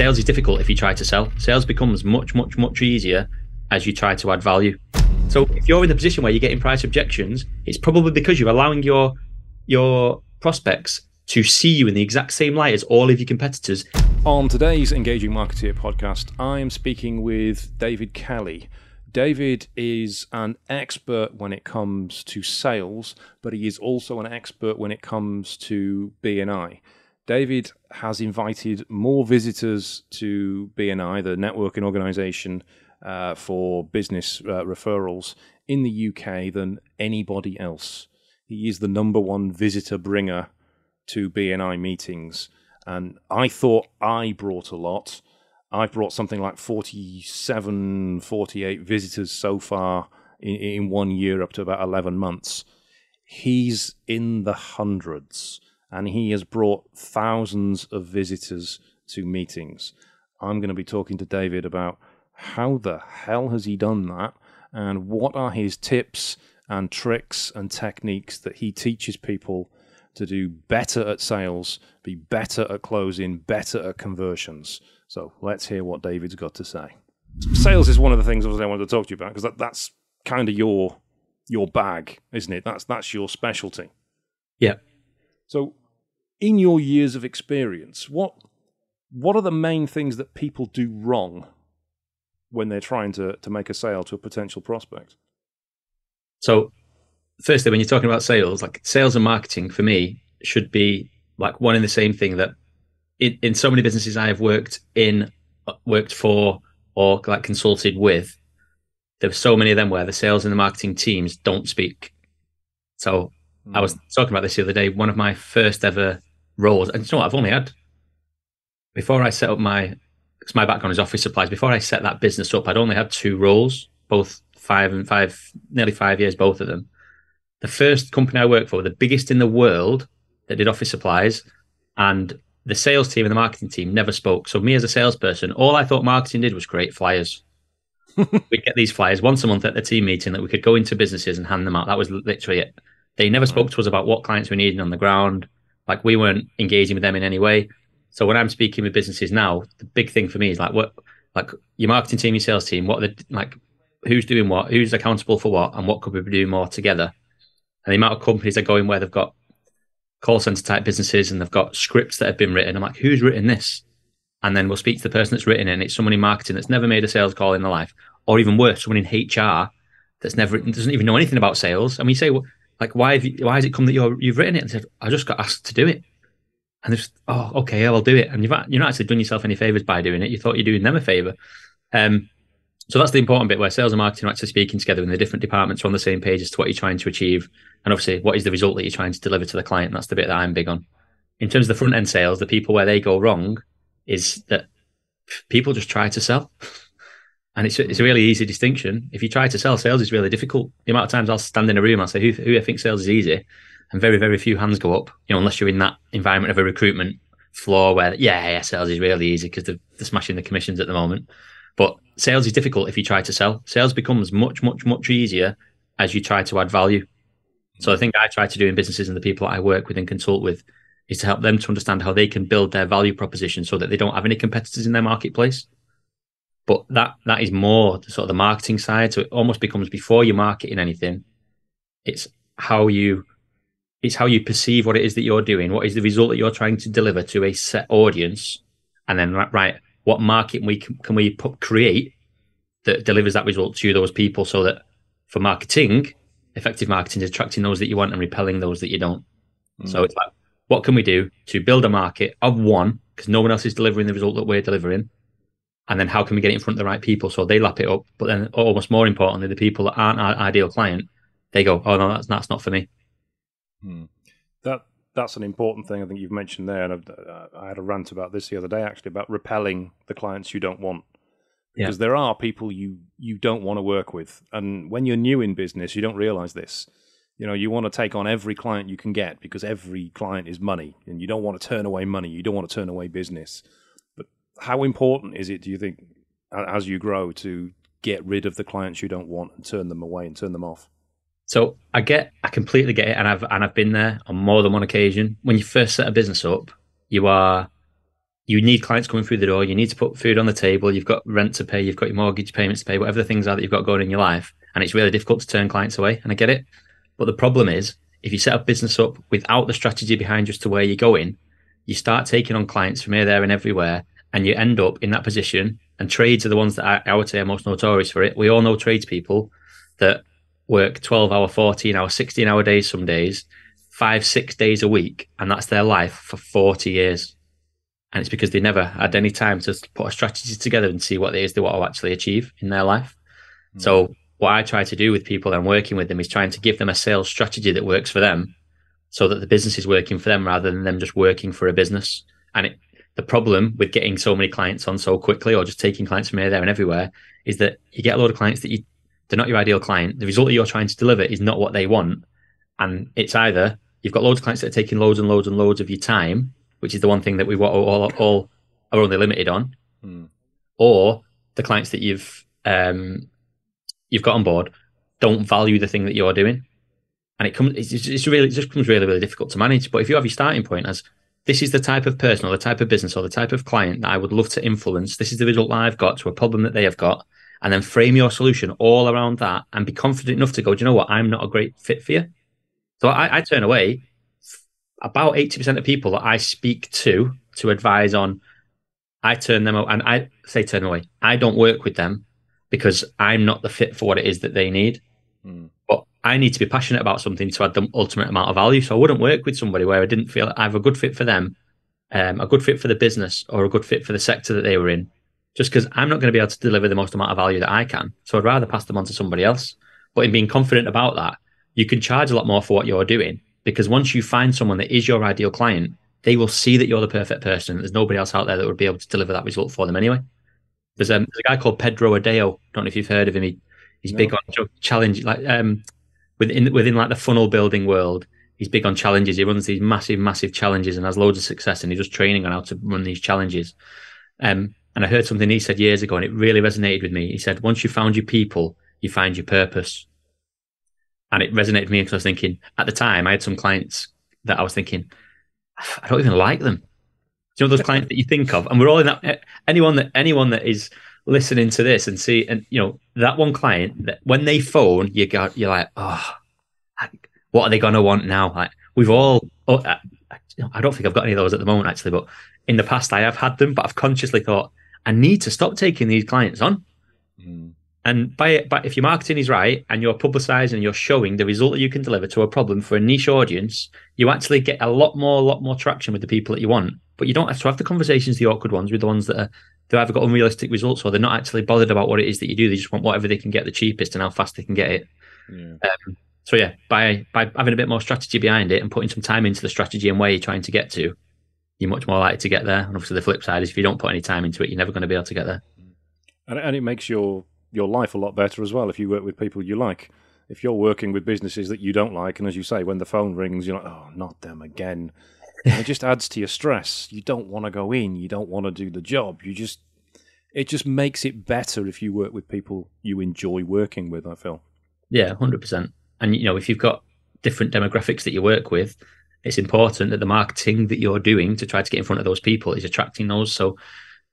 sales is difficult if you try to sell. Sales becomes much, much, much easier as you try to add value. So if you're in the position where you're getting price objections, it's probably because you're allowing your your prospects to see you in the exact same light as all of your competitors. On today's Engaging Marketeer podcast, I am speaking with David Kelly. David is an expert when it comes to sales, but he is also an expert when it comes to BNI. David has invited more visitors to BNI, the networking organization uh, for business uh, referrals in the UK, than anybody else. He is the number one visitor bringer to BNI meetings. And I thought I brought a lot. I've brought something like 47, 48 visitors so far in, in one year, up to about 11 months. He's in the hundreds and he has brought thousands of visitors to meetings. I'm going to be talking to David about how the hell has he done that and what are his tips and tricks and techniques that he teaches people to do better at sales, be better at closing, better at conversions. So let's hear what David's got to say. Sales is one of the things obviously I wanted to talk to you about because that, that's kind of your your bag, isn't it? That's that's your specialty. Yeah. So, in your years of experience, what what are the main things that people do wrong when they're trying to, to make a sale to a potential prospect? So, firstly, when you're talking about sales, like sales and marketing for me should be like one and the same thing. That in, in so many businesses I have worked in, worked for, or like consulted with, there's so many of them where the sales and the marketing teams don't speak. So mm. I was hmm. talking about this the other day. One of my first ever roles, and you know what? I've only had before I set up my because my background is office supplies. Before I set that business up, I'd only had two roles, both five and five, nearly five years, both of them. The first company I worked for, the biggest in the world that did office supplies, and the sales team and the marketing team never spoke. So me as a salesperson, all I thought marketing did was create flyers. We'd get these flyers once a month at the team meeting that we could go into businesses and hand them out. That was literally it. They never spoke to us about what clients we needed on the ground. Like we weren't engaging with them in any way. So when I'm speaking with businesses now, the big thing for me is like what, like your marketing team, your sales team, what are the like, who's doing what, who's accountable for what, and what could we be doing more together. And the amount of companies are going where they've got call center type businesses and they've got scripts that have been written. I'm like, who's written this? And then we'll speak to the person that's written it, and it's someone in marketing that's never made a sales call in their life, or even worse, someone in HR that's never doesn't even know anything about sales. And we say, well, like, why have you, why has it come that you're, you've written it? And said, I just got asked to do it. And they're just, oh, okay, I'll do it. And you've you're not actually done yourself any favors by doing it. You thought you're doing them a favor. Um, so that's the important bit where sales and marketing are actually speaking together and the different departments are on the same page as to what you're trying to achieve. And obviously, what is the result that you're trying to deliver to the client? That's the bit that I'm big on. In terms of the front end sales, the people where they go wrong is that people just try to sell. And it's, it's a really easy distinction. If you try to sell, sales is really difficult. The amount of times I'll stand in a room, I'll say, who, who I think sales is easy? And very, very few hands go up, you know, unless you're in that environment of a recruitment floor where, yeah, yeah, sales is really easy because they're, they're smashing the commissions at the moment. But sales is difficult if you try to sell. Sales becomes much, much, much easier as you try to add value. So the thing I try to do in businesses and the people I work with and consult with is to help them to understand how they can build their value proposition so that they don't have any competitors in their marketplace. But that that is more sort of the marketing side. So it almost becomes before you're marketing anything, it's how you it's how you perceive what it is that you're doing. What is the result that you're trying to deliver to a set audience, and then right, what market we can, can we put, create that delivers that result to those people, so that for marketing, effective marketing is attracting those that you want and repelling those that you don't. Mm. So it's like, what can we do to build a market of one because no one else is delivering the result that we're delivering, and then how can we get it in front of the right people so they lap it up? But then, almost more importantly, the people that aren't our ideal client, they go, "Oh no, that's that's not for me." Hmm. That that's an important thing I think you've mentioned there, and uh, I had a rant about this the other day actually about repelling the clients you don't want because yeah. there are people you you don't want to work with, and when you're new in business, you don't realize this. You know, you want to take on every client you can get because every client is money, and you don't want to turn away money. You don't want to turn away business how important is it, do you think, as you grow, to get rid of the clients you don't want and turn them away and turn them off? So I get, I completely get it, and I've and I've been there on more than one occasion. When you first set a business up, you are you need clients coming through the door. You need to put food on the table. You've got rent to pay. You've got your mortgage payments to pay. Whatever the things are that you've got going in your life, and it's really difficult to turn clients away. And I get it, but the problem is if you set a business up without the strategy behind just to where you're going, you start taking on clients from here, there, and everywhere, and you end up in that position. And trades are the ones that I, I would say are most notorious for it. We all know tradespeople that work 12 hour, 14 hour, 16 hour days some days, five, six days a week, and that's their life for 40 years. And it's because they never had any time to put a strategy together and see what it is they want to actually achieve in their life. Mm. So what I try to do with people I'm working with them is trying to give them a sales strategy that works for them so that the business is working for them rather than them just working for a business. And it, the problem with getting so many clients on so quickly or just taking clients from here, there, and everywhere is that you get a lot of clients that you, they're not your ideal client. The result that you're trying to deliver is not what they want. And it's either you've got loads of clients that are taking loads and loads and loads of your time, which is the one thing that we all, all, all are only limited on, hmm. or the clients that you've um, you've got on board don't value the thing that you're doing, and it comes it's, it's really it just becomes really really difficult to manage. But if you have your starting point as this is the type of person or the type of business or the type of client that I would love to influence. This is the result I've got to a problem that they have got. And then frame your solution all around that and be confident enough to go, do you know what? I'm not a great fit for you. So I, I turn away about 80% of people that I speak to to advise on, I turn them and I say turn away. I don't work with them because I'm not the fit for what it is that they need. Mm. I need to be passionate about something to add the ultimate amount of value. So I wouldn't work with somebody where I didn't feel I have a good fit for them, um, a good fit for the business, or a good fit for the sector that they were in. Just because I'm not going to be able to deliver the most amount of value that I can. So I'd rather pass them on to somebody else. But in being confident about that, you can charge a lot more for what you're doing because once you find someone that is your ideal client, they will see that you're the perfect person. There's nobody else out there that would be able to deliver that result for them anyway. There's, um, there's a guy called Pedro Adao. Don't know if you've heard of him. He, he's no. big on challenge, like um, within within like the funnel building world. He's big on challenges. He runs these massive, massive challenges and has loads of success. And he's just training on how to run these challenges. Um, and I heard something he said years ago, and it really resonated with me. He said, "Once you found your people, you find your purpose." And it resonated with me because I was thinking at the time I had some clients that I was thinking, I don't even like them Do you know those clients that you think of, and we're all in that. Anyone that anyone that is listening to this and see, and you know that one client that when they phone, you got you're like, oh, what are they going to want now? Like we've all. Oh, I, I don't think I've got any of those at the moment actually, but in the past I have had them, but I've consciously thought I need to stop taking these clients on. Mm. And by but if your marketing is right and you're publicizing and you're showing the result that you can deliver to a problem for a niche audience, you actually get a lot more, a lot more traction with the people that you want. But you don't have to have the conversations, the awkward ones, with the ones that are they've either got unrealistic results or they're not actually bothered about what it is that you do. They just want whatever they can get the cheapest and how fast they can get it. Yeah. Um, so yeah, by by having a bit more strategy behind it and putting some time into the strategy and where you're trying to get to, you're much more likely to get there. And obviously, the flip side is if you don't put any time into it, you're never going to be able to get there. And, and it makes your your life a lot better as well if you work with people you like. If you're working with businesses that you don't like, and as you say, when the phone rings, you're like, oh, not them again. it just adds to your stress. You don't want to go in. You don't want to do the job. You just, it just makes it better if you work with people you enjoy working with. I feel. Yeah, hundred percent. And you know, if you've got different demographics that you work with, it's important that the marketing that you're doing to try to get in front of those people is attracting those. So,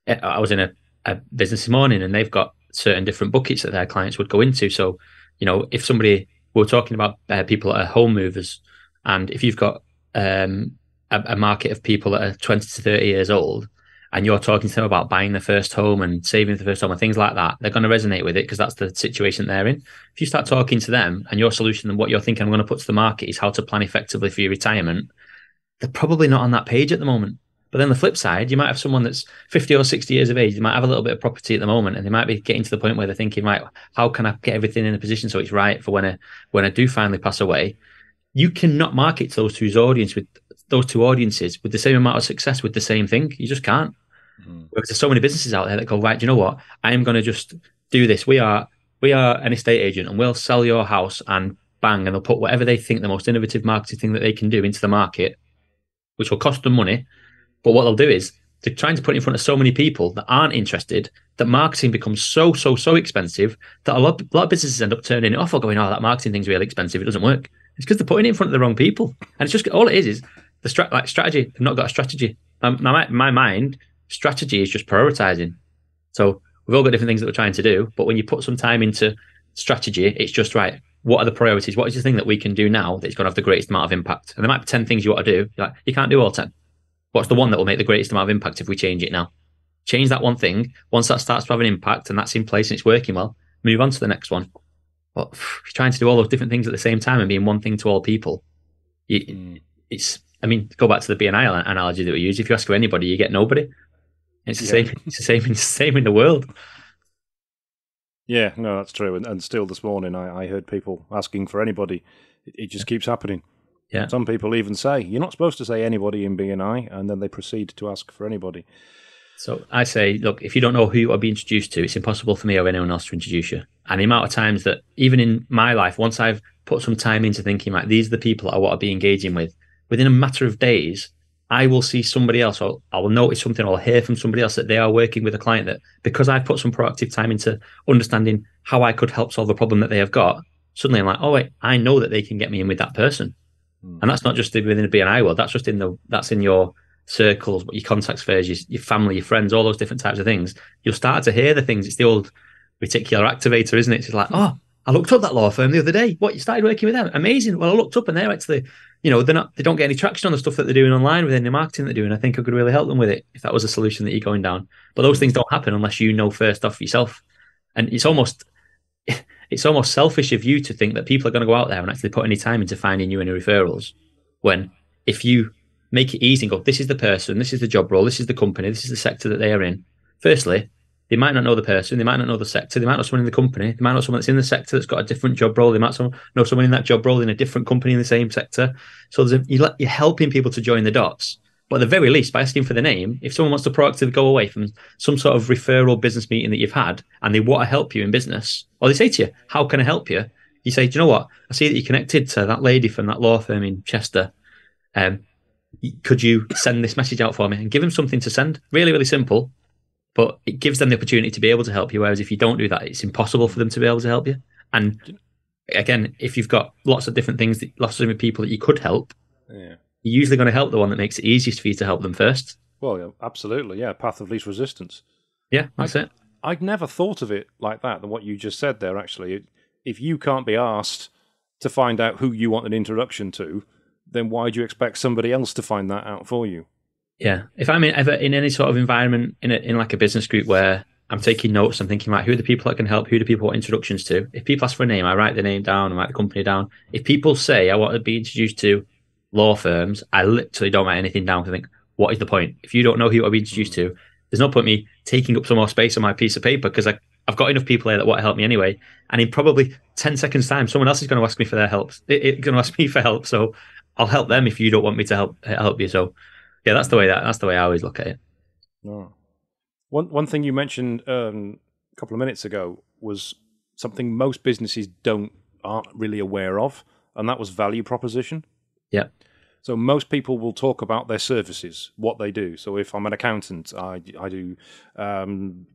eh, I was in a, a business this morning, and they've got certain different buckets that their clients would go into. So, you know, if somebody we're talking about uh, people that are home movers, and if you've got um, a, a, market of people that are 20 to 30 years old, and you're talking to them about buying their first home and saving the first home and things like that, they're going to resonate with it because that's the situation they're in. If you start talking to them and your solution and what you're thinking I'm going to put to the market is how to plan effectively for your retirement, they're probably not on that page at the moment. But then the flip side, you might have someone that's 50 or 60 years of age, they might have a little bit of property at the moment, and they might be getting to the point where they're thinking, right, how can I get everything in a position so it's right for when I when I do finally pass away? You cannot market to those two audience with those two audiences with the same amount of success with the same thing. You just can't. Mm-hmm. Because there's so many businesses out there that go, right, do you know what? I am going to just do this. We are we are an estate agent and we'll sell your house and bang, and they'll put whatever they think the most innovative marketing thing that they can do into the market, which will cost them money but what they'll do is they're trying to put it in front of so many people that aren't interested that marketing becomes so, so, so expensive that a lot, a lot of businesses end up turning it off or going, oh, that marketing thing's really expensive. It doesn't work. It's because they're putting it in front of the wrong people. And it's just all it is is the strat- like strategy. They've not got a strategy. Um, my, my mind strategy is just prioritizing. So we've all got different things that we're trying to do, but when you put some time into strategy, it's just right. What are the priorities? What is the thing that we can do now that's going to have the greatest amount of impact? And there might be 10 things you want to do. Like, you can't do all 10. What's the one that will make the greatest amount of impact if we change it now? Change that one thing. Once that starts to have an impact and that's in place and it's working well, move on to the next one. But if you're trying to do all those different things at the same time and being one thing to all people, you, mm. it's, I mean, go back to the BNI analogy that we use. If you ask for anybody, you get nobody. It's the yeah. same. It's the same. It's the same in the world. Yeah, no, that's true. And, and still, this morning, I, I, heard people asking for anybody. It, it, just keeps happening. Yeah. Some people even say you're not supposed to say anybody in BNI, and then they proceed to ask for anybody. So I say, look, if you don't know who you are being introduced to, it's impossible for me or anyone else to introduce you. And the amount of times that, even in my life, once I've put some time into thinking, like, these are the people I want to be engaging with, within a matter of days, I will see somebody else, or I will notice something, or I'll hear from somebody else that they are working with a client that because I've put some proactive time into understanding how I could help solve a problem that they have got, suddenly I'm like, oh wait, I know that they can get me in with that person. Mm. And that's not just within the BNI world, that's just in the that's in your circles, your contact spheres, your, your family, your friends, all those different types of things. You'll start to hear the things. It's the old reticular activator, isn't it? It's like, oh, I looked up that law firm the other day. What you started working with them? Amazing. Well, I looked up and they're actually, you know, they're not they don't get any traction on the stuff that they're doing online within the marketing they're doing. I think I could really help them with it if that was a solution that you're going down. But those things don't happen unless you know first off yourself. And it's almost it's almost selfish of you to think that people are going to go out there and actually put any time into finding you any referrals. When if you make it easy and go, this is the person, this is the job role, this is the company, this is the sector that they are in. Firstly, they might not know the person, they might not know the sector, they might not know someone in the company, they might know someone that's in the sector that's got a different job role, they might know someone in that job role in a different company in the same sector. So a, you're helping people to join the dots. But at the very least, by asking for the name, if someone wants to proactively go away from some sort of referral business meeting that you've had and they want to help you in business, or they say to you, How can I help you? You say, Do you know what? I see that you're connected to that lady from that law firm in Chester. Um, could you send this message out for me and give them something to send? Really, really simple but it gives them the opportunity to be able to help you. Whereas if you don't do that, it's impossible for them to be able to help you. And again, if you've got lots of different things, lots of different people that you could help, yeah. You're usually going to help the one that makes it easiest for you to help them first. Well, yeah, absolutely, yeah. Path of least resistance. Yeah, that's I'd, it. I'd never thought of it like that. Than what you just said there. Actually, if you can't be asked to find out who you want an introduction to, then why do you expect somebody else to find that out for you? Yeah, if I'm in, ever in any sort of environment in a, in like a business group where I'm taking notes, I'm thinking, right, who are the people that can help? Who do people want introductions to? If people ask for a name, I write the name down, I write the company down. If people say I want to be introduced to law firms, I literally don't write anything down. I think, what is the point? If you don't know who to be introduced to, there's no point me taking up some more space on my piece of paper because I, I've got enough people here that want to help me anyway. And in probably 10 seconds' time, someone else is going to ask me for their help. It's going to ask me for help. So I'll help them if you don't want me to help help you. So yeah, that's the way that that's the way I always look at it. No. One one thing you mentioned um, a couple of minutes ago was something most businesses don't aren't really aware of, and that was value proposition. Yeah. So most people will talk about their services, what they do. So if I'm an accountant, I I do um,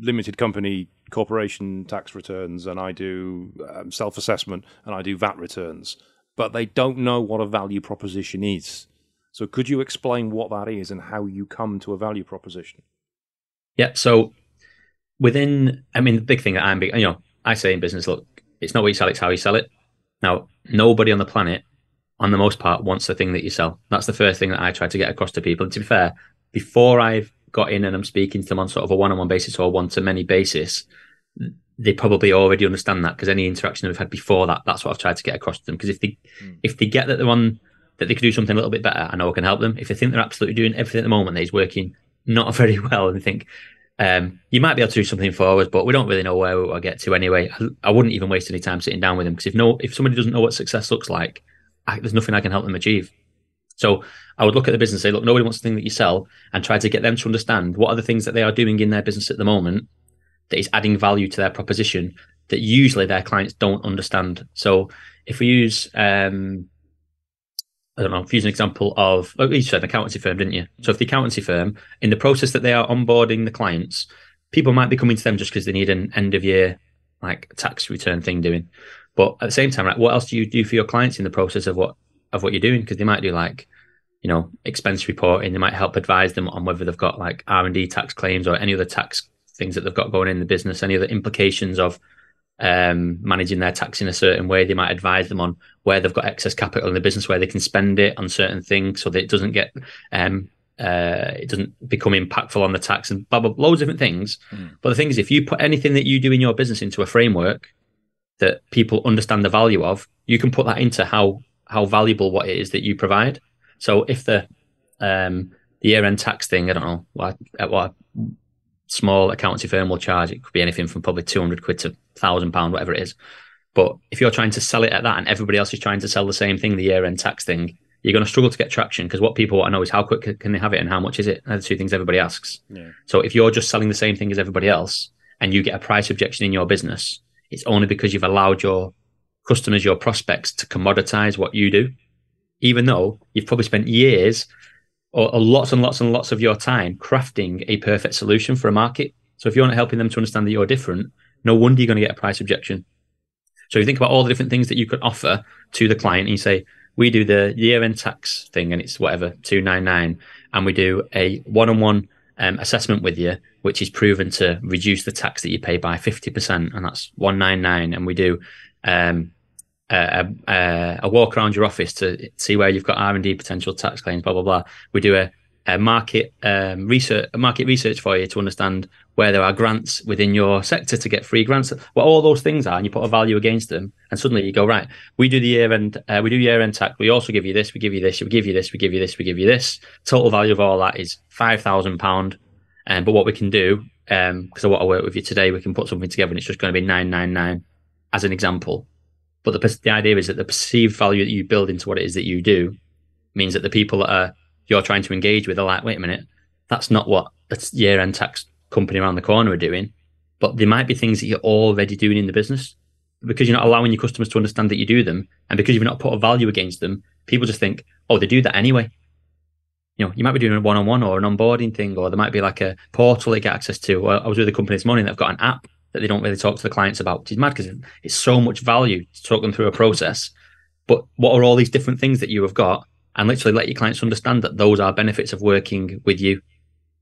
limited company corporation tax returns, and I do um, self assessment, and I do VAT returns. But they don't know what a value proposition is. So could you explain what that is and how you come to a value proposition? Yeah. So within, I mean, the big thing that I'm, you know, I say in business, look, it's not what you sell, it's how you sell it. Now, nobody on the planet, on the most part, wants the thing that you sell. That's the first thing that I try to get across to people. And to be fair, before I've got in and I'm speaking to them on sort of a one-on-one basis or one-to-many basis, they probably already understand that because any interaction we've had before that, that's what I've tried to get across to them. Because if they mm. if they get that they're on that they could do something a little bit better, I know I can help them. If they think they're absolutely doing everything at the moment that is working not very well, and they think um, you might be able to do something forward, but we don't really know where we'll get to anyway. I, I wouldn't even waste any time sitting down with them because if no, if somebody doesn't know what success looks like, I, there's nothing I can help them achieve. So I would look at the business and say, look, nobody wants the thing that you sell, and try to get them to understand what are the things that they are doing in their business at the moment that is adding value to their proposition that usually their clients don't understand. So if we use um, I don't know, if you use an example of, oh, you said an accountancy firm, didn't you? So if the accountancy firm, in the process that they are onboarding the clients, people might be coming to them just because they need an end of year like tax return thing doing. But at the same time, like, what else do you do for your clients in the process of what of what you're doing? Because they might do like, you know, expense reporting. They might help advise them on whether they've got like R and D tax claims or any other tax things that they've got going in the business, any other implications of um, managing their tax in a certain way. They might advise them on where they've got excess capital in the business, where they can spend it on certain things, so that it doesn't get um, uh, it doesn't become impactful on the tax and blah blah, blah loads of different things. Mm. But the thing is, if you put anything that you do in your business into a framework that people understand the value of, you can put that into how how valuable what it is that you provide. So if the um, the year end tax thing, I don't know what what small accountancy firm will charge. It could be anything from probably 200 quid to 1,000 pound, whatever it is. But if you're trying to sell it at that and everybody else is trying to sell the same thing, the year end tax thing, you're going to struggle to get traction because what people want to know is how quick can they have it and how much is it? They're the two things everybody asks. Yeah. So if you're just selling the same thing as everybody else and you get a price objection in your business, it's only because you've allowed your customers, your prospects to commoditize what you do, even though you've probably spent years or, or lots and lots and lots of your time crafting a perfect solution for a market. So if you're not helping them to understand that you're different, no wonder you're going to get a price objection. So you think about all the different things that you could offer to the client, and you say, we do the year-end tax thing, and it's whatever two nine nine, and we do a one-on-one um, assessment with you, which is proven to reduce the tax that you pay by fifty percent, and that's one nine nine. And we do um, a, a, a, walk around your office to see where you've got R and D potential tax claims, blah blah blah. We do a, a market um, research, a market research for you to understand where there are grants within your sector to get free grants. What all those things are, and you put a value against them, and suddenly you go right. We do the year end, uh, we do year end tax. We also give you this, we give you this, we give you this, we give you this, we give you this. Total value of all that is five thousand pound. Um, but what we can do, because um, I want to work with you today, we can put something together, and it's just going to be nine nine nine, as an example but the, the idea is that the perceived value that you build into what it is that you do means that the people that are you're trying to engage with are like, wait a minute, that's not what the year end tax company around the corner are doing. But there might be things that you're already doing in the business because you're not allowing your customers to understand that you do them. And because you've not put a value against them, people just think, oh, they do that anyway. You know, you might be doing a one on one or an onboarding thing, or there might be like a portal they get access to. I was with a company this morning that have got an app that they don't really talk to the clients about, which is mad because it's so much value to talk them through a process. But what are all these different things that you have got? And literally let your clients understand that those are benefits of working with you.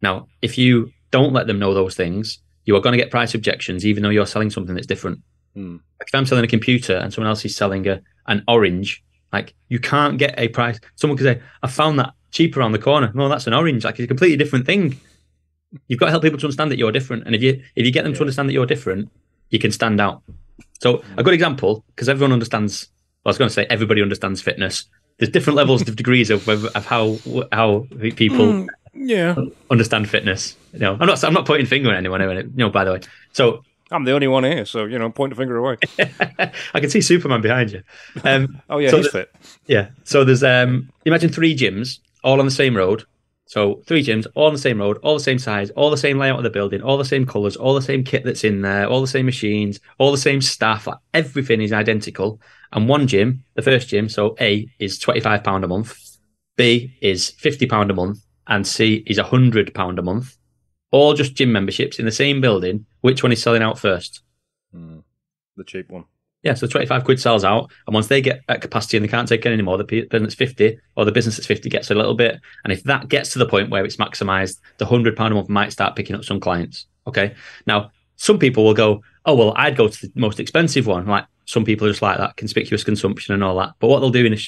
Now, if you don't let them know those things, you are going to get price objections, even though you're selling something that's different. Hmm. If I'm selling a computer and someone else is selling a, an orange, like you can't get a price. Someone could say, I found that cheaper around the corner. No, that's an orange. Like it's a completely different thing. You've got to help people to understand that you're different, and if you if you get them yeah. to understand that you're different, you can stand out. So a good example, because everyone understands. Well, I was going to say everybody understands fitness. There's different levels of degrees of of how how people mm, yeah understand fitness. You know, I'm not I'm not pointing finger at anyone. You know, by the way. So I'm the only one here, so you know, point the finger away. I can see Superman behind you. Um, oh yeah, so he's fit. Yeah. So there's um, imagine three gyms all on the same road, so three gyms, all on the same road, all the same size, all the same layout of the building, all the same colours, all the same kit that's in there, all the same machines, all the same staff. Like everything is identical. And one gym, the first gym, so A is twenty five pound a month, B is fifty pound a month, and C is hundred pound a month. All just gym memberships in the same building. Which one is selling out first? Mm, the cheap one. Yeah, so 25 quid sells out. And once they get at capacity and they can't take it anymore, the business that's 50 or the business that's 50 gets a little bit. And if that gets to the point where it's maximized, the £100 a month might start picking up some clients. Okay. Now, some people will go, oh, well, I'd go to the most expensive one. Like some people are just like that, conspicuous consumption and all that. But what they'll do in a,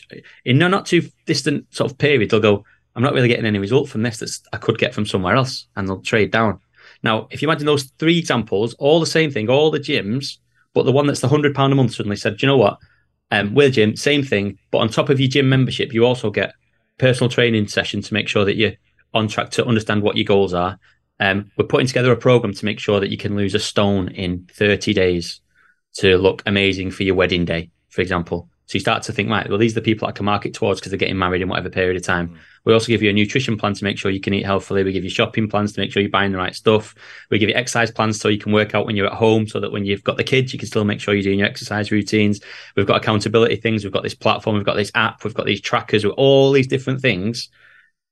in no not too distant sort of period, they'll go, I'm not really getting any result from this that I could get from somewhere else. And they'll trade down. Now, if you imagine those three examples, all the same thing, all the gyms, but the one that's the hundred pound a month suddenly said, Do you know what? Um, with gym, same thing. But on top of your gym membership, you also get personal training session to make sure that you're on track to understand what your goals are. Um, we're putting together a program to make sure that you can lose a stone in 30 days to look amazing for your wedding day, for example. So you start to think, right, well, these are the people I can market towards because they're getting married in whatever period of time. Mm. We also give you a nutrition plan to make sure you can eat healthily. We give you shopping plans to make sure you're buying the right stuff. We give you exercise plans so you can work out when you're at home so that when you've got the kids, you can still make sure you're doing your exercise routines. We've got accountability things. We've got this platform. We've got this app. We've got these trackers with all these different things.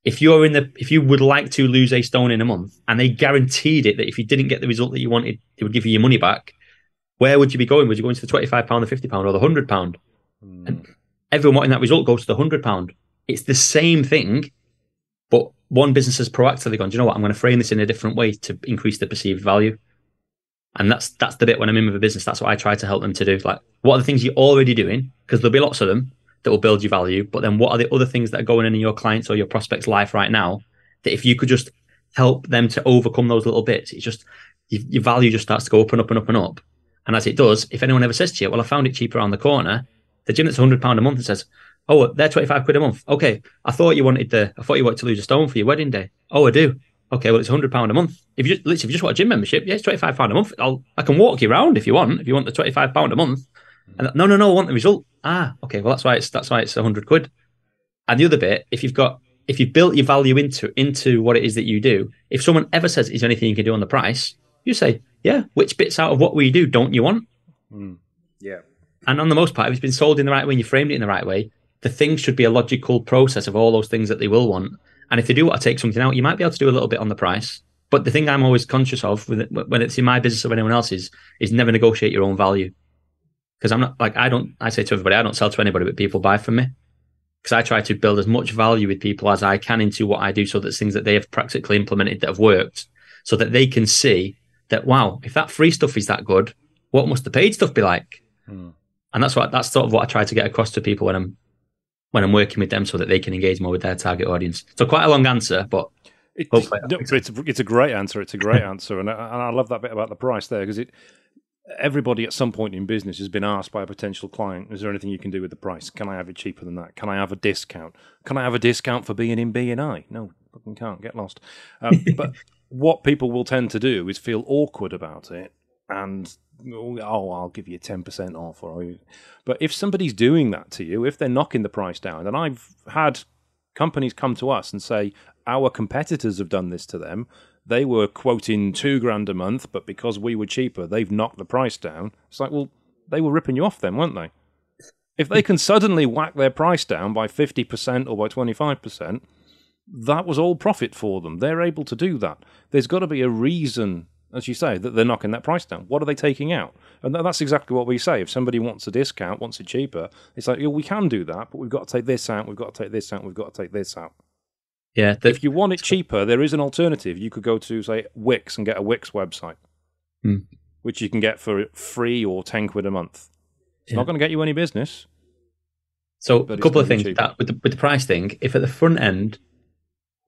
If you're in the, if you would like to lose a stone in a month and they guaranteed it that if you didn't get the result that you wanted, it would give you your money back, where would you be going? Would you go into the £25, the £50 or the £100? Mm. And everyone wanting that result goes to the £100 it's the same thing, but one business has proactively gone, do you know what? I'm going to frame this in a different way to increase the perceived value. And that's that's the bit when I'm in with a business. That's what I try to help them to do. Like, what are the things you're already doing? Because there'll be lots of them that will build you value. But then, what are the other things that are going on in your clients or your prospects' life right now that if you could just help them to overcome those little bits, it's just your, your value just starts to go up and up and up and up. And as it does, if anyone ever says to you, "Well, I found it cheaper around the corner," the gym that's hundred pound a month and says, "Oh, they're twenty five quid a month." Okay, I thought you wanted the, I thought you wanted to lose a stone for your wedding day. Oh, I do. Okay, well, it's hundred pound a month. If you just, if you just want a gym membership, yeah, it's twenty five pound a month. I'll, I can walk you around if you want. If you want the twenty five pound a month, and no, no, no, I want the result. Ah, okay, well, that's why it's that's why it's hundred quid. And the other bit, if you've got if you've built your value into into what it is that you do, if someone ever says, "Is there anything you can do on the price?" You say, "Yeah." Which bits out of what we do don't you want? Mm. Yeah. And on the most part, if it's been sold in the right way and you framed it in the right way, the thing should be a logical process of all those things that they will want. And if they do want to take something out, you might be able to do a little bit on the price. But the thing I'm always conscious of when it's in my business or anyone else's is never negotiate your own value. Because I'm not like I don't. I say to everybody, I don't sell to anybody, but people buy from me. Because I try to build as much value with people as I can into what I do, so that things that they have practically implemented that have worked, so that they can see that wow, if that free stuff is that good, what must the paid stuff be like? Hmm. And that's what that's sort of what I try to get across to people when I'm when I'm working with them, so that they can engage more with their target audience. So quite a long answer, but it, no, it's, a, it's a great answer. It's a great answer, and I, and I love that bit about the price there because it. Everybody at some point in business has been asked by a potential client, "Is there anything you can do with the price? Can I have it cheaper than that? Can I have a discount? Can I have a discount for being in BNI?" No, fucking can't. Get lost. Um, but what people will tend to do is feel awkward about it and Oh, oh, I'll give you ten percent off, or but if somebody's doing that to you, if they're knocking the price down, and I've had companies come to us and say our competitors have done this to them. They were quoting two grand a month, but because we were cheaper, they've knocked the price down. It's like, well, they were ripping you off then, weren't they? If they can suddenly whack their price down by 50% or by 25%, that was all profit for them. They're able to do that. There's got to be a reason as you say, that they're knocking that price down. What are they taking out? And that's exactly what we say. If somebody wants a discount, wants it cheaper, it's like, yeah, we can do that, but we've got to take this out, we've got to take this out, we've got to take this out. Yeah. If you want it cheaper, there is an alternative. You could go to, say, Wix and get a Wix website, hmm. which you can get for free or 10 quid a month. It's yeah. not going to get you any business. So, a couple of things that, with, the, with the price thing. If at the front end,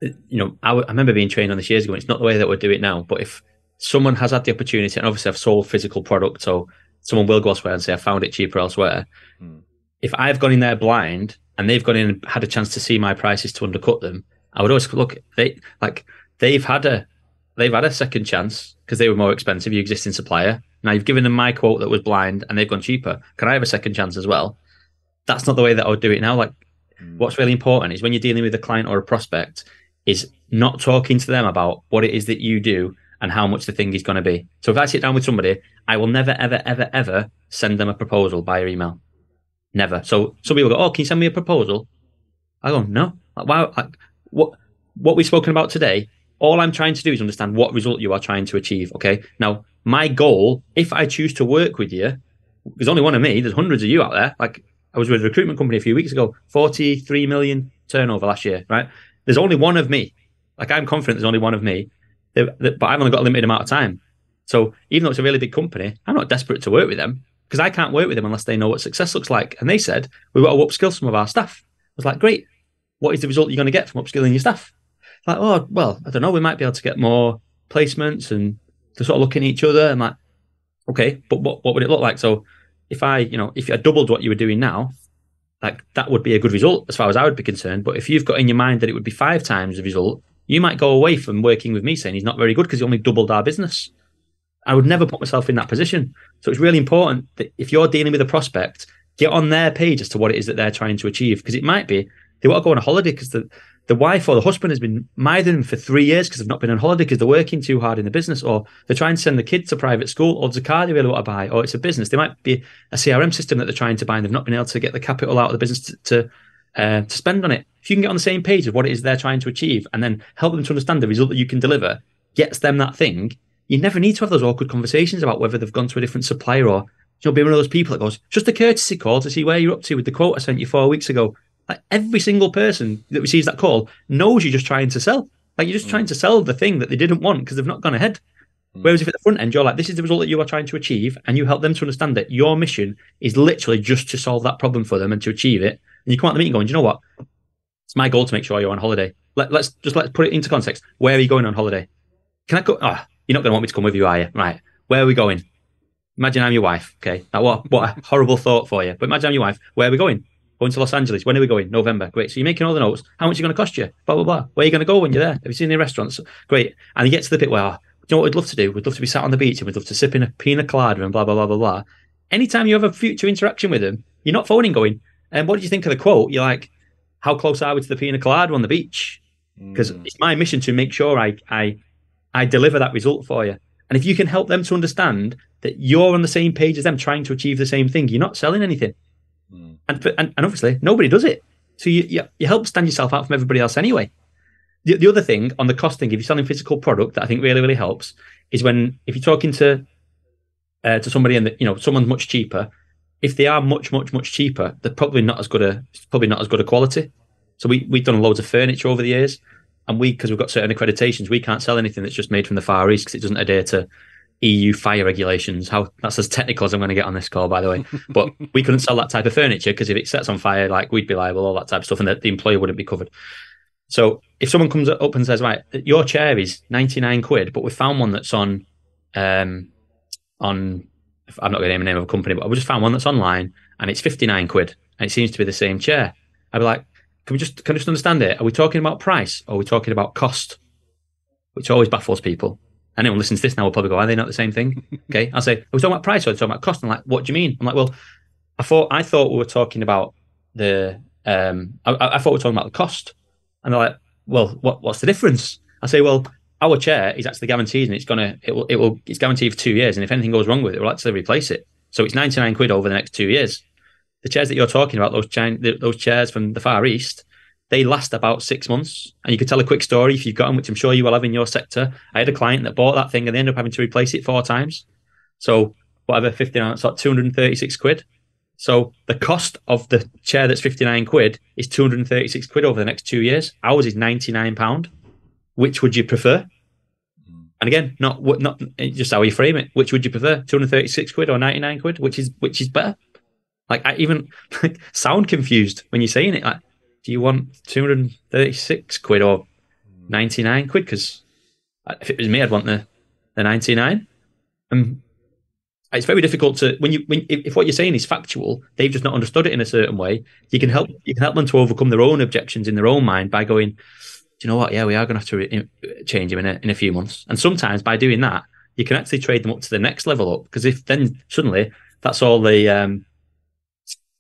you know, I, I remember being trained on this years ago, it's not the way that we do it now, but if someone has had the opportunity, and obviously I've sold physical product, so someone will go elsewhere and say I found it cheaper elsewhere. Mm. If I've gone in there blind and they've gone in and had a chance to see my prices to undercut them, I would always look. They like they've had a they've had a second chance because they were more expensive. Your existing supplier. Now you've given them my quote that was blind and they've gone cheaper. Can I have a second chance as well? That's not the way that I would do it now. Like, mm. what's really important is when you're dealing with a client or a prospect, is not talking to them about what it is that you do and how much the thing is going to be. So if I sit down with somebody, I will never, ever, ever, ever send them a proposal by email. Never. So some people go, "Oh, can you send me a proposal?" I go, "No." Like, wow. Like, what what we've spoken about today? All I'm trying to do is understand what result you are trying to achieve. Okay. Now, my goal, if I choose to work with you, there's only one of me. There's hundreds of you out there. Like I was with a recruitment company a few weeks ago, 43 million turnover last year. Right. There's only one of me. Like I'm confident there's only one of me but I've only got a limited amount of time. So even though it's a really big company, I'm not desperate to work with them because I can't work with them unless they know what success looks like. And they said, we've got to upskill some of our staff. I was like, great. What is the result you're going to get from upskilling your staff? Like, oh, well, I don't know. We might be able to get more placements and to sort of look at each other. I'm like, okay, but what, what would it look like? So if I, you know, if I doubled what you were doing now, like that would be a good result as far as I would be concerned. But if you've got in your mind that it would be five times the result, you might go away from working with me saying he's not very good because he only doubled our business. I would never put myself in that position. So it's really important that if you're dealing with a prospect, get on their page as to what it is that they're trying to achieve. Because it might be they want to go on a holiday because the, the wife or the husband has been mithering them for three years because they've not been on holiday because they're working too hard in the business, or they're trying to send the kids to private school, or a car they really want to buy, or it's a business. They might be a CRM system that they're trying to buy and they've not been able to get the capital out of the business to, to uh, to spend on it. If you can get on the same page of what it is they're trying to achieve and then help them to understand the result that you can deliver gets them that thing, you never need to have those awkward conversations about whether they've gone to a different supplier or you know, be one of those people that goes, just a courtesy call to see where you're up to with the quote I sent you four weeks ago. Like every single person that receives that call knows you're just trying to sell. Like you're just mm. trying to sell the thing that they didn't want because they've not gone ahead. Mm. Whereas if at the front end you're like, this is the result that you are trying to achieve, and you help them to understand that your mission is literally just to solve that problem for them and to achieve it, and you come out the meeting going, you know what? It's my goal to make sure you're on holiday. Let, us just let's put it into context. Where are you going on holiday? Can I go? Oh, you're not going to want me to come with you, are you? Right. Where are we going? Imagine I'm your wife. Okay. Now, what, what a horrible thought for you. But imagine I'm your wife. Where are we going? Going to Los Angeles. When are we going? November. Great. So you're making all the notes. How much is going to cost you? Blah, blah, blah. Where are you going to go when you're there? Have you seen any restaurants? Great. And you get to the bit where, oh, you know what we'd love to do? We'd love to be sat on the beach and we'd love to sip in a pina colada and blah, blah, blah, blah, blah. Anytime you have a future interaction with them, you're not phoning going, and um, what did you think of the quote? You're like, how close are we to the pina colada on the beach? Because mm. it's my mission to make sure I, I, I deliver that result for you. And if you can help them to understand that you're on the same page as them, trying to achieve the same thing, you're not selling anything. Mm. And, for, and, and obviously, nobody does it. So you, you, you help stand yourself out from everybody else anyway. The, the other thing on the costing, if you're selling physical product, that I think really really helps is when if you're talking to uh, to somebody and you know someone's much cheaper, if they are much much much cheaper, they're probably not as good a probably not as good a quality. So we we've done loads of furniture over the years, and we because we've got certain accreditations, we can't sell anything that's just made from the Far East because it doesn't adhere to EU fire regulations. How that's as technical as I'm going to get on this call, by the way. But we couldn't sell that type of furniture because if it sets on fire, like we'd be liable, all that type of stuff, and the, the employer wouldn't be covered. So if someone comes up and says, "Right, your chair is 99 quid, but we found one that's on, um, on, I'm not going to name the name of a company, but we just found one that's online and it's 59 quid, and it seems to be the same chair," I'd be like, can we just can we just understand it? Are we talking about price or are we talking about cost? Which always baffles people. Anyone listens to this now will probably go, are they not the same thing? okay. I'll say, are we talking about price or are we talking about cost? I'm like, what do you mean? I'm like, well, I thought I thought we were talking about the um I, I thought we were talking about the cost. And they're like, well, what what's the difference? I say, well, our chair is actually guaranteed and it's gonna it will it will it's guaranteed for two years and if anything goes wrong with it, we'll actually replace it. So it's 99 quid over the next two years the chairs that you're talking about, those those chairs from the Far East, they last about six months. And you could tell a quick story if you've got them, which I'm sure you will have in your sector. I had a client that bought that thing and they ended up having to replace it four times. So whatever, 59, it's like 236 quid. So the cost of the chair that's 59 quid is 236 quid over the next two years. Ours is 99 pound. Which would you prefer? Mm. And again, not not just how you frame it. Which would you prefer, 236 quid or 99 quid? Which is which is better? Like I even sound confused when you're saying it. Like, do you want 236 quid or mm. 99 quid? Because if it was me, I'd want the, the 99. And it's very difficult to when you when if what you're saying is factual, they've just not understood it in a certain way. You can help you can help them to overcome their own objections in their own mind by going, do you know what? Yeah, we are going to have to re- change them in a, in a few months. And sometimes by doing that, you can actually trade them up to the next level up because if then suddenly that's all the um,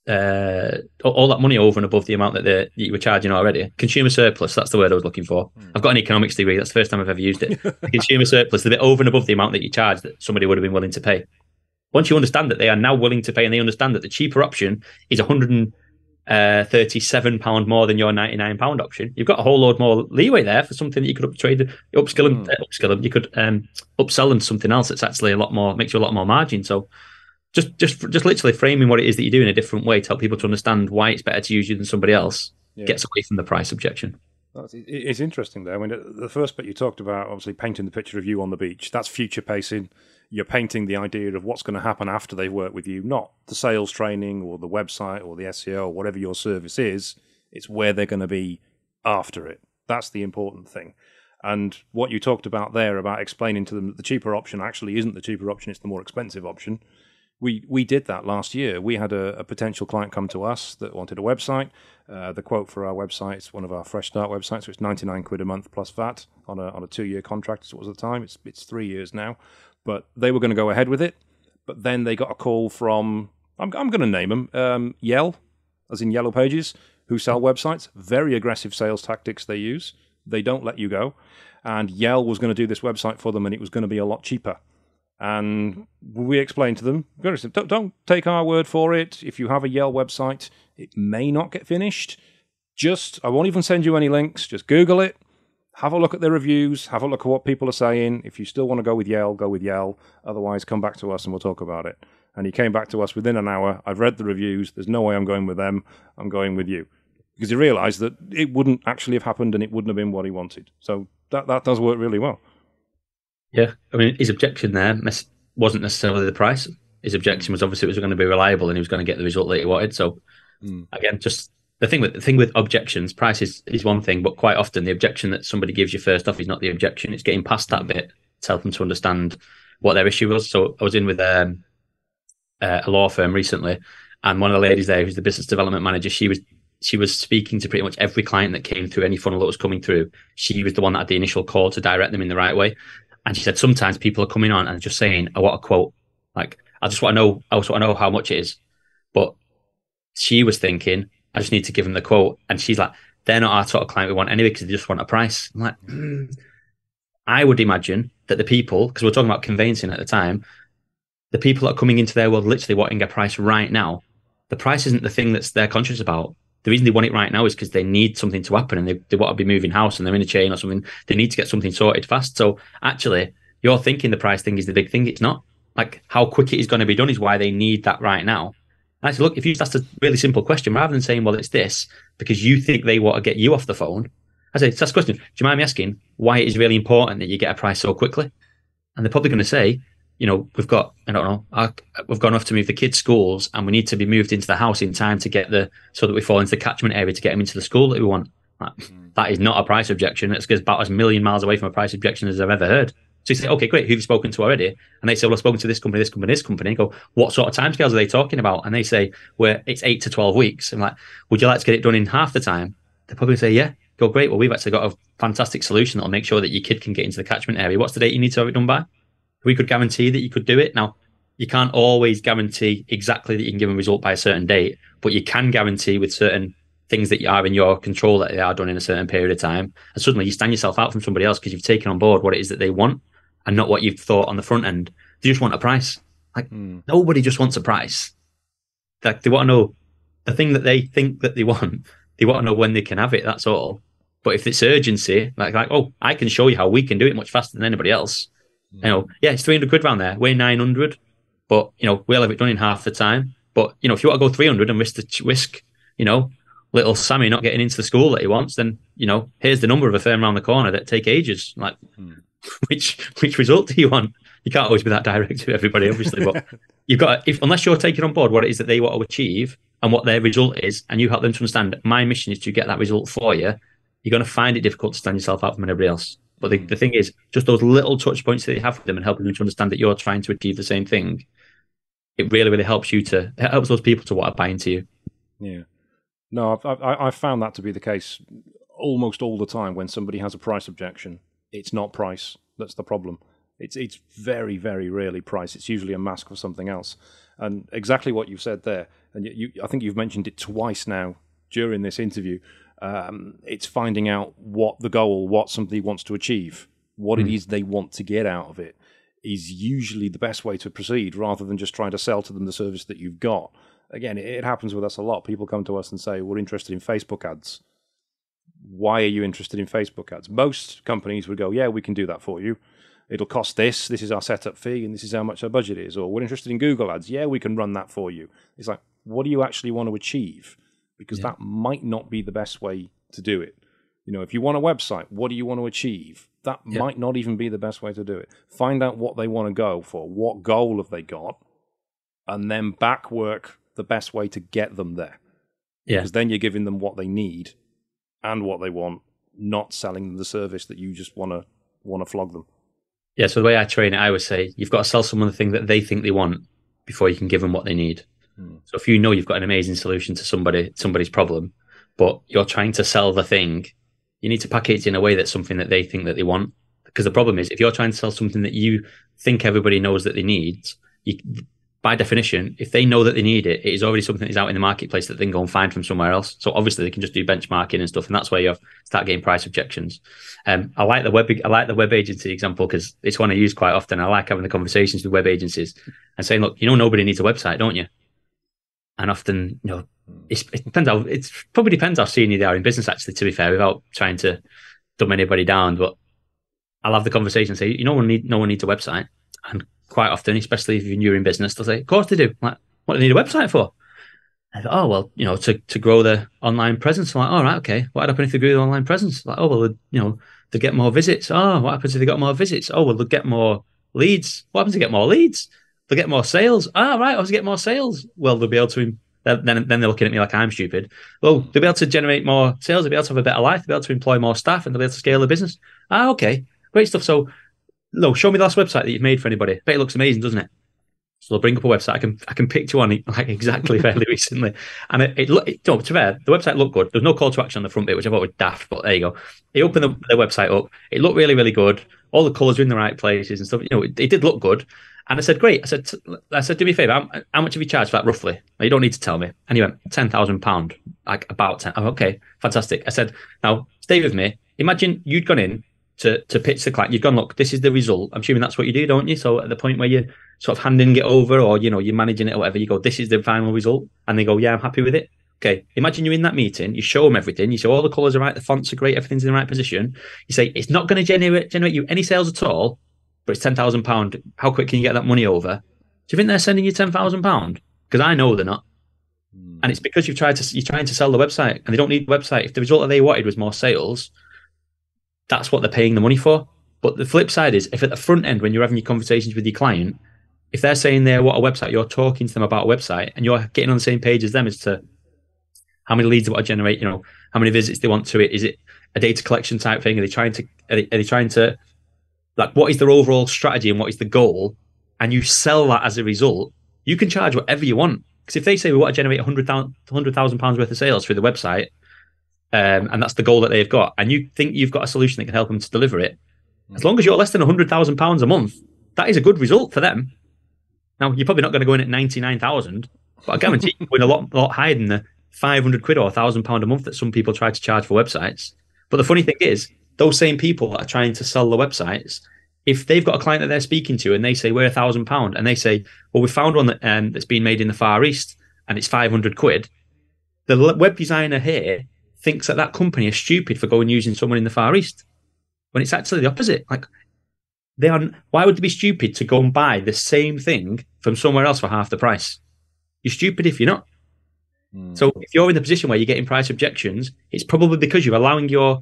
uh, all that money over and above the amount that, that you were charging already. Consumer surplus, that's the word I was looking for. Mm. I've got an economics degree. That's the first time I've ever used it. consumer surplus, the bit over and above the amount that you charge that somebody would have been willing to pay. Once you understand that they are now willing to pay and they understand that the cheaper option is 137 uh, thirty-seven pound more than your 99 pound option, you've got a whole load more leeway there for something that you could uptrade, upskill and mm. uh, upskill them. You could um, upsell them something else that's actually a lot more makes you a lot more margin. So just just just literally framing what it is that you do in a different way to help people to understand why it's better to use you than somebody else yeah. gets away from the price objection. It's interesting though. I mean, the first bit you talked about, obviously painting the picture of you on the beach. That's future pacing. You're painting the idea of what's going to happen after they've worked with you, not the sales training or the website or the SEO or whatever your service is. It's where they're going to be after it. That's the important thing. And what you talked about there about explaining to them that the cheaper option actually isn't the cheaper option; it's the more expensive option we we did that last year. We had a, a potential client come to us that wanted a website. Uh, the quote for our website is one of our fresh start websites, so it's ninety nine quid a month plus VAT on a on a two year contract. It was at the time. It's it's three years now, but they were going to go ahead with it. But then they got a call from I'm I'm going to name them um, Yell, as in Yellow Pages, who sell websites. Very aggressive sales tactics they use. They don't let you go. And Yell was going to do this website for them, and it was going to be a lot cheaper. And we explained to them, don't, don't take our word for it. If you have a Yell website, it may not get finished. Just, I won't even send you any links. Just Google it, have a look at the reviews, have a look at what people are saying. If you still want to go with Yell go with Yell Otherwise, come back to us and we'll talk about it. And he came back to us within an hour. I've read the reviews. There's no way I'm going with them. I'm going with you. because he realised that it wouldn't actually have happened and it wouldn't have been what he wanted. So that that does work really well. Yeah, I mean, his objection there wasn't necessarily the price. His objection was obviously it was going to be reliable and he was going to get the result that he wanted. So mm. again, just the thing with the thing with objections, price is, is one thing, but quite often the objection that somebody gives you first off is not the objection. It's getting past that bit to help them to understand what their issue was. So I was in with um, uh, a law firm recently, and one of the ladies there, who's the business development manager, she was she was speaking to pretty much every client that came through any funnel that was coming through. She was the one that had the initial call to direct them in the right way. And she said sometimes people are coming on and just saying, "I want a quote." Like I just want to know, I just want to know how much it is. But she was thinking, I just need to give them the quote. And she's like, they're not our sort of client we want anyway because they just want a price. I'm like, mm. I would imagine that the people, because we're talking about conveyancing at the time, the people that are coming into their world literally wanting a price right now. The price isn't the thing that's they're conscious about. The reason they want it right now is because they need something to happen and they, they want to be moving house and they're in a chain or something. They need to get something sorted fast. So actually, you're thinking the price thing is the big thing. It's not. Like how quick it is going to be done is why they need that right now. And I said, look, if you just asked a really simple question, rather than saying, well, it's this, because you think they want to get you off the phone, I say, that's a question. Do you mind me asking why it is really important that you get a price so quickly? And they're probably going to say, you know, we've got, I don't know, our, we've gone off to move the kids' schools and we need to be moved into the house in time to get the, so that we fall into the catchment area to get them into the school that we want. That, mm. that is not a price objection. It's about as million miles away from a price objection as I've ever heard. So you say, okay, great, who have you spoken to already? And they say, well, I've spoken to this company, this company, this company. go, what sort of timescales are they talking about? And they say, well, it's eight to 12 weeks. I'm like, would you like to get it done in half the time? They probably say, yeah. Go, great. Well, we've actually got a fantastic solution that'll make sure that your kid can get into the catchment area. What's the date you need to have it done by? We could guarantee that you could do it. Now, you can't always guarantee exactly that you can give a result by a certain date, but you can guarantee with certain things that you are in your control that they are done in a certain period of time. And suddenly you stand yourself out from somebody else because you've taken on board what it is that they want and not what you've thought on the front end. They just want a price. Like mm. nobody just wants a price. Like they want to know the thing that they think that they want. They want to know when they can have it. That's all. But if it's urgency, like like oh, I can show you how we can do it much faster than anybody else. You know, yeah, it's three hundred quid round there. We're nine hundred, but you know we'll have it done in half the time. But you know, if you want to go three hundred and risk the risk, you know, little Sammy not getting into the school that he wants, then you know, here's the number of a firm around the corner that take ages. Like, mm. which which result do you want? You can't always be that direct to everybody, obviously, but you've got if unless you're taking on board what it is that they want to achieve and what their result is, and you help them to understand my mission is to get that result for you, you're going to find it difficult to stand yourself out from everybody else. But the, hmm. the thing is, just those little touch points that you have with them and helping them to understand that you're trying to achieve the same thing, it really, really helps you to it helps those people to want to buy into you. Yeah. No, I've, I've, I've found that to be the case almost all the time when somebody has a price objection it's not price that's the problem. It's it's very very rarely price. It's usually a mask for something else. And exactly what you've said there, and you, you, I think you've mentioned it twice now during this interview. Um, it's finding out what the goal, what somebody wants to achieve, what mm. it hmm. they want to get out of it, is usually the best way to proceed, rather than just trying to sell to them the service that you've got. Again, it, it happens with us a lot. People come to us and say, "We're interested in Facebook ads." why are you interested in Facebook ads? Most companies would go, yeah, we can do that for you. It'll cost this. This is our setup fee, and this is how much our budget is. Or we're interested in Google ads. Yeah, we can run that for you. It's like, what do you actually want to achieve? Because yeah. that might not be the best way to do it. You know, if you want a website, what do you want to achieve? That yeah. might not even be the best way to do it. Find out what they want to go for. What goal have they got? And then back work the best way to get them there. Yeah. Because then you're giving them what they need and what they want, not selling them the service that you just want to want to flog them. Yeah. So the way I train it, I would say you've got to sell someone the thing that they think they want before you can give them what they need. Hmm. So if you know you've got an amazing solution to somebody somebody's problem, but you're trying to sell the thing, you need to package it in a way that's something that they think that they want. Because the problem is, if you're trying to sell something that you think everybody knows that they need, you, by definition, if they know that they need it, it is already something that's out in the marketplace that they can go and find from somewhere else. So obviously they can just do benchmarking and stuff, and that's where you start getting price objections. Um, I like the web, I like the web agency example because it's one I use quite often. I like having the conversations with web agencies and saying, look, you know, nobody needs a website, don't you? And often, you know, hmm. it depends how it probably depends how senior they are in business. Actually, to be fair, without trying to dumb anybody down, but I'll have the conversation and say, you know, one need no one needs a website, and quite often, especially if you're new in business, they'll say, "Of course they do." Like, what do they need a website for? I thought, oh well, you know, to, to grow the online presence. I'm like, all right, okay. What happens if they grow the online presence? Like, oh well, you know, they get more visits. Oh, what happens if they got more visits? Oh well, they'll get more leads. What happens if they get more leads? They'll get more sales. Ah, right, I'll get more sales. Well, they'll be able to. Then, then they're looking at me like I'm stupid. Well, they'll be able to generate more sales. They'll be able to have a better life. They'll be able to employ more staff, and they'll be able to scale the business. Ah, okay, great stuff. So, no, show me the last website that you've made for anybody. Bet it looks amazing, doesn't it? So they'll bring up a website. I can I can picture one like exactly fairly recently, and it, it, look. to be fair, the website looked good. There's no call to action on the front bit, which I thought was daft. But there you go. He opened the, the website up. It looked really really good. All the colours were in the right places and stuff. You know, it, it did look good. And I said, great. I said, I said, do me a favor. How, much have you charged for that roughly? you don't need to tell me. And he went, ten thousand pound, like about ten. Oh, okay, fantastic. I said, now stay with me. Imagine you'd gone in to to pitch the client. You've gone, look, this is the result. I'm assuming that's what you do, don't you? So at the point where you're sort of handing it over, or you know, you're managing it or whatever, you go, this is the final result, and they go, yeah, I'm happy with it. Okay, imagine you're in that meeting, you show them everything, you say all the colours are right, the fonts are great, everything's in the right position. You say it's not going to generate generate you any sales at all, but it's ten thousand pound. How quick can you get that money over? Do you think they're sending you ten thousand pound? Because I know they're not. Mm. And it's because you've tried to you're trying to sell the website, and they don't need the website. If the result that they wanted was more sales, that's what they're paying the money for. But the flip side is, if at the front end, when you're having your conversations with your client, if they're saying they want a website, you're talking to them about a website, and you're getting on the same page as them as to how many leads they want to generate, you know, how many visits they want to it. Is it a data collection type thing? Are they trying to are they, are they trying to like what is their overall strategy and what is the goal? And you sell that as a result, you can charge whatever you want. Because if they say we want to generate £100,000 pounds worth of sales through the website, um, and that's the goal that they've got, and you think you've got a solution that can help them to deliver it, as long as you're less than £100,000 a month, that is a good result for them. Now, you're probably not going to go in at 99,000, but I guarantee you win a lot, lot higher than the 500 quid or 1,000 pound a month that some people try to charge for websites. But the funny thing is, those same people that are trying to sell the websites, if they've got a client that they're speaking to and they say we're a thousand pound and they say, well, we found one that, um, that's been made in the Far East and it's 500 quid, the web designer here thinks that that company is stupid for going using someone in the Far East when it's actually the opposite. Like they are, why would they be stupid to go and buy the same thing from somewhere else for half the price? You're stupid if you're not. Mm. So if you're in the position where you're getting price objections, it's probably because you're allowing your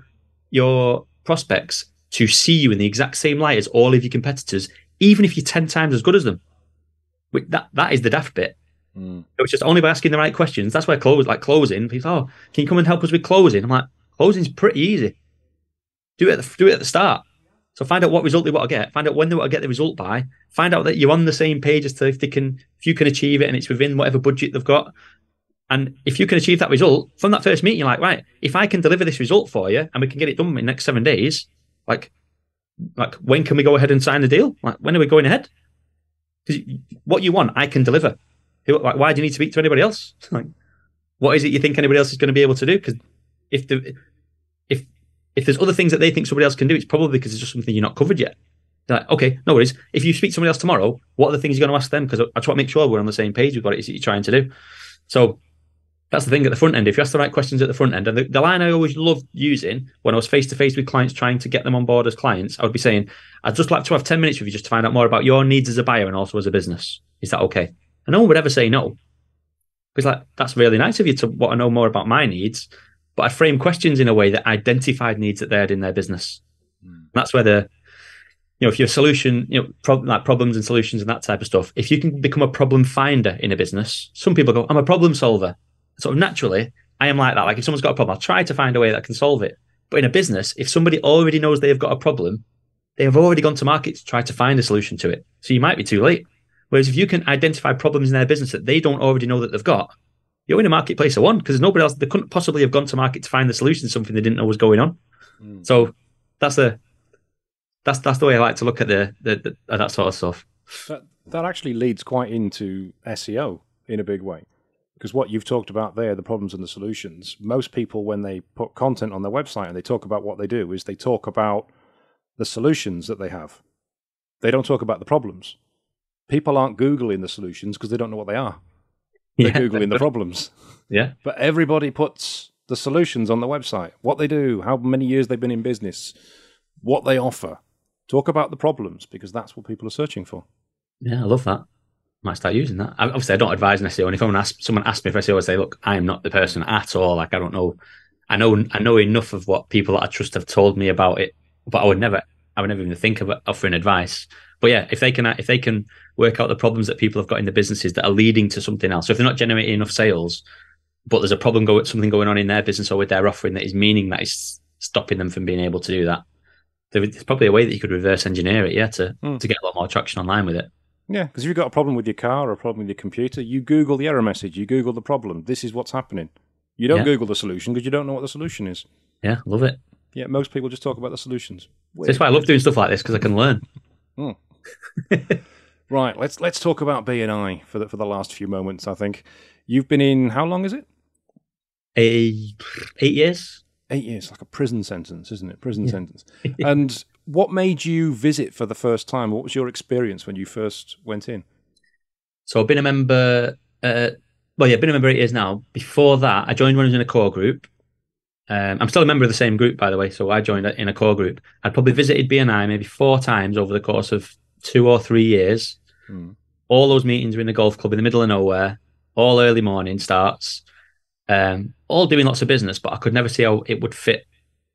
your prospects to see you in the exact same light as all of your competitors, even if you're 10 times as good as them. That that is the daft bit. Mm. It's just only by asking the right questions. That's where close like closing. People, oh, can you come and help us with closing? I'm like, closing's pretty easy. Do it at the, do it at the start. So find out what result they want to get. Find out when they want to get the result by. Find out that you're on the same page as to if they can, if you can achieve it and it's within whatever budget they've got. And if you can achieve that result from that first meeting, you're like, right, if I can deliver this result for you and we can get it done in the next seven days, like, like when can we go ahead and sign the deal? Like, when are we going ahead? Because what you want, I can deliver. Like, why do you need to speak to anybody else? like, what is it you think anybody else is going to be able to do? Because if the if if there's other things that they think somebody else can do, it's probably because it's just something you're not covered yet. They're like, okay, no worries. If you speak to somebody else tomorrow, what are the things you're going to ask them? Because I, try to make sure we're on the same page with what it is that you're trying to do. So that's the thing at the front end. If you ask the right questions at the front end, and the, the line I always loved using when I was face to face with clients trying to get them on board as clients, I would be saying, I'd just like to have 10 minutes with you just to find out more about your needs as a buyer and also as a business. Is that okay? And no one would ever say no. Because like, that's really nice of you to want to know more about my needs. But I frame questions in a way that identified needs that they had in their business. Mm. That's where the, you know, if your solution, you know, like problems and solutions and that type of stuff, if you can become a problem finder in a business, some people go, I'm a problem solver sort of naturally, I am like that. Like if someone's got a problem, I'll try to find a way that I can solve it. But in a business, if somebody already knows they've got a problem, they have already gone to market to try to find a solution to it. So you might be too late. Whereas if you can identify problems in their business that they don't already know that they've got, you're in a marketplace of one because nobody else they couldn't possibly have gone to market to find the solution to something they didn't know was going on. Mm. So that's the that's that's the way I like to look at the, the, the that sort of stuff. That that actually leads quite into SEO in a big way because what you've talked about there, the problems and the solutions, most people, when they put content on their website and they talk about what they do, is they talk about the solutions that they have. They don't talk about the problems. People aren't Googling the solutions because they don't know what they are. They're yeah. Googling the problems. Yeah. But everybody puts the solutions on the website what they do, how many years they've been in business, what they offer. Talk about the problems because that's what people are searching for. Yeah, I love that. Might start using that. Obviously, I don't advise an SEO. And if someone asks, someone asks me for SEO, I say, look, I am not the person at all. Like, I don't know. I know, I know enough of what people that I trust have told me about it, but I would never, I would never even think of offering advice. But yeah, if they can, if they can work out the problems that people have got in the businesses that are leading to something else. So if they're not generating enough sales, but there's a problem going, something going on in their business or with their offering that is meaning that is stopping them from being able to do that. There's probably a way that you could reverse engineer it, yeah, to, mm. to get a lot more traction online with it. Yeah, because if you've got a problem with your car or a problem with your computer, you Google the error message, you Google the problem. This is what's happening. You don't yeah. Google the solution because you don't know what the solution is. Yeah, love it. Yeah, most people just talk about the solutions. That's why I love doing stuff like this because I can learn. Mm. right, let's let's talk about BNI for the for the last few moments. I think you've been in how long is it? A, eight years. Eight years, like a prison sentence, isn't it? Prison yeah. sentence. and what made you visit for the first time? What was your experience when you first went in? So I've been a member. Uh, well, yeah, I've been a member eight years now. Before that, I joined when I was in a core group. Um, I'm still a member of the same group, by the way. So I joined in a core group. I'd probably visited BNI maybe four times over the course of two or three years. Hmm. All those meetings were in the golf club in the middle of nowhere. All early morning starts. Um, all doing lots of business, but I could never see how it would fit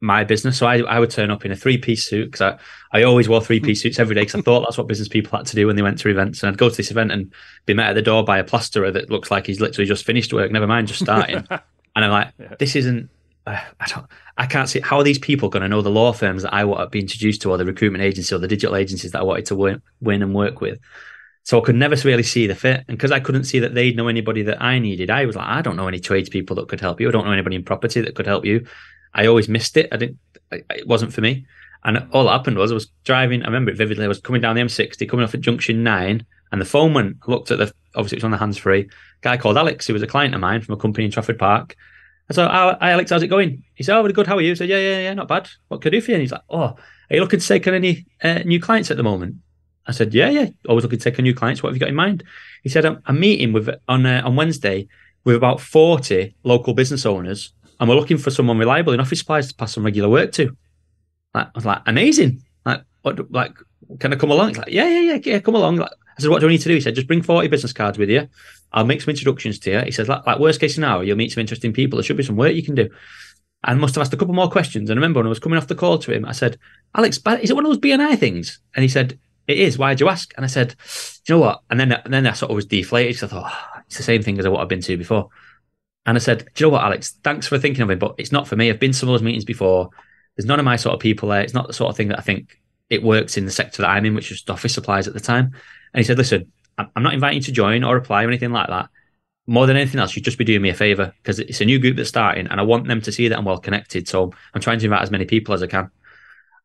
my business. So I, I would turn up in a three piece suit because I, I always wore three piece suits every day because I thought that's what business people had to do when they went to events. And I'd go to this event and be met at the door by a plasterer that looks like he's literally just finished work, never mind just starting. and I'm like, yeah. this isn't. Uh, I don't. I can't see how are these people going to know the law firms that I want to be introduced to, or the recruitment agency, or the digital agencies that I wanted to win, win and work with. So I could never really see the fit. And because I couldn't see that they'd know anybody that I needed, I was like, I don't know any tradespeople that could help you. I don't know anybody in property that could help you. I always missed it. I didn't. It wasn't for me. And all that happened was I was driving. I remember it vividly. I was coming down the M60, coming off at junction nine, and the phone went. I looked at the. Obviously, it was on the hands free. Guy called Alex. who was a client of mine from a company in Trafford Park. I said, oh, "Hi, Alex. How's it going?" He said, "Oh, really good. How are you?" I said, "Yeah, yeah, yeah. Not bad. What can I do for you?" And he's like, "Oh, are you looking to take on any uh, new clients at the moment?" I said, "Yeah, yeah. Always looking to take on new clients. What have you got in mind?" He said, "I'm, I'm meeting with on uh, on Wednesday with about forty local business owners." And we're looking for someone reliable in office supplies to pass some regular work to. Like, I was like, amazing. Like, what, like, can I come along? He's like, yeah, yeah, yeah, yeah, come along. Like, I said, what do I need to do? He said, just bring 40 business cards with you. I'll make some introductions to you. He says, like, like worst case scenario, you'll meet some interesting people. There should be some work you can do. And must have asked a couple more questions. And I remember when I was coming off the call to him, I said, Alex, is it one of those BNI things? And he said, it is. Why'd you ask? And I said, you know what? And then, and then I sort of was deflated because I thought, oh, it's the same thing as what I've been to before. And I said, Do you know what, Alex? Thanks for thinking of it, but it's not for me. I've been to some of those meetings before. There's none of my sort of people there. It's not the sort of thing that I think it works in the sector that I'm in, which was office supplies at the time. And he said, Listen, I'm not inviting you to join or apply or anything like that. More than anything else, you'd just be doing me a favor because it's a new group that's starting and I want them to see that I'm well connected. So I'm trying to invite as many people as I can.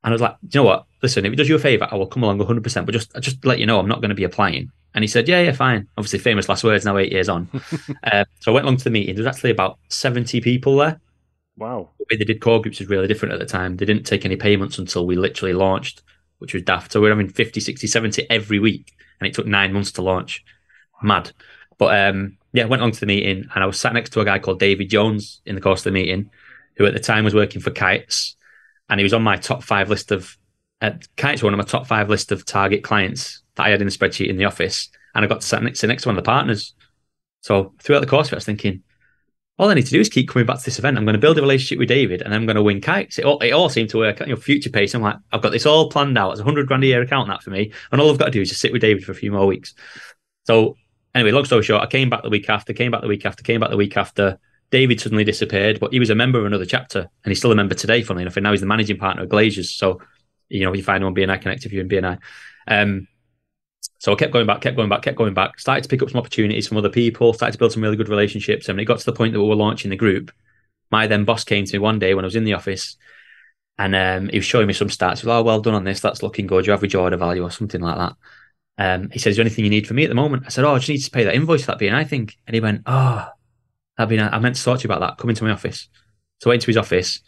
And I was like, you know what? Listen, if it does you a favor, I will come along 100%, but just, just let you know I'm not going to be applying. And he said, yeah, yeah, fine. Obviously, famous last words now, eight years on. uh, so I went along to the meeting. There was actually about 70 people there. Wow. The way they did core groups was really different at the time. They didn't take any payments until we literally launched, which was daft. So we are having 50, 60, 70 every week. And it took nine months to launch. Mad. But um, yeah, went along to the meeting and I was sat next to a guy called David Jones in the course of the meeting, who at the time was working for Kuits. And he was on my top five list of, Kuits one of my top five list of target clients that I had in the spreadsheet in the office, and I got to sit next, sit next to one of the partners. So throughout the course, I was thinking, all I need to do is keep coming back to this event. I'm going to build a relationship with David, and I'm going to win Kuits. It all, it all seemed to work. You know, future pace. I'm like, I've got this all planned out. It's a hundred grand a year account that for me, and all I've got to do is just sit with David for a few more weeks. So anyway, long story short, I came back the week after, came back the week after, came back the week after. David suddenly disappeared, but he was a member of another chapter, and he's still a member today. Funnily enough, and now he's the managing partner of Glaisyers. So, you know, you find him on BNI Connect if you're in BNI. Um, so I kept going back, kept going back, kept going back. Started to pick up some opportunities from other people. Started to build some really good relationships. And it got to the point that we were launching the group. My then boss came to me one day when I was in the office, and um, he was showing me some stats. He was, "Oh, well done on this. That's looking good. Your average order value or something like that." Um, he said, "Is there anything you need from me at the moment?" I said, "Oh, I just need to pay that invoice for that BNI think." And he went, "Oh, nice. I meant to talk to you about that. Come into my office." So I went to his office,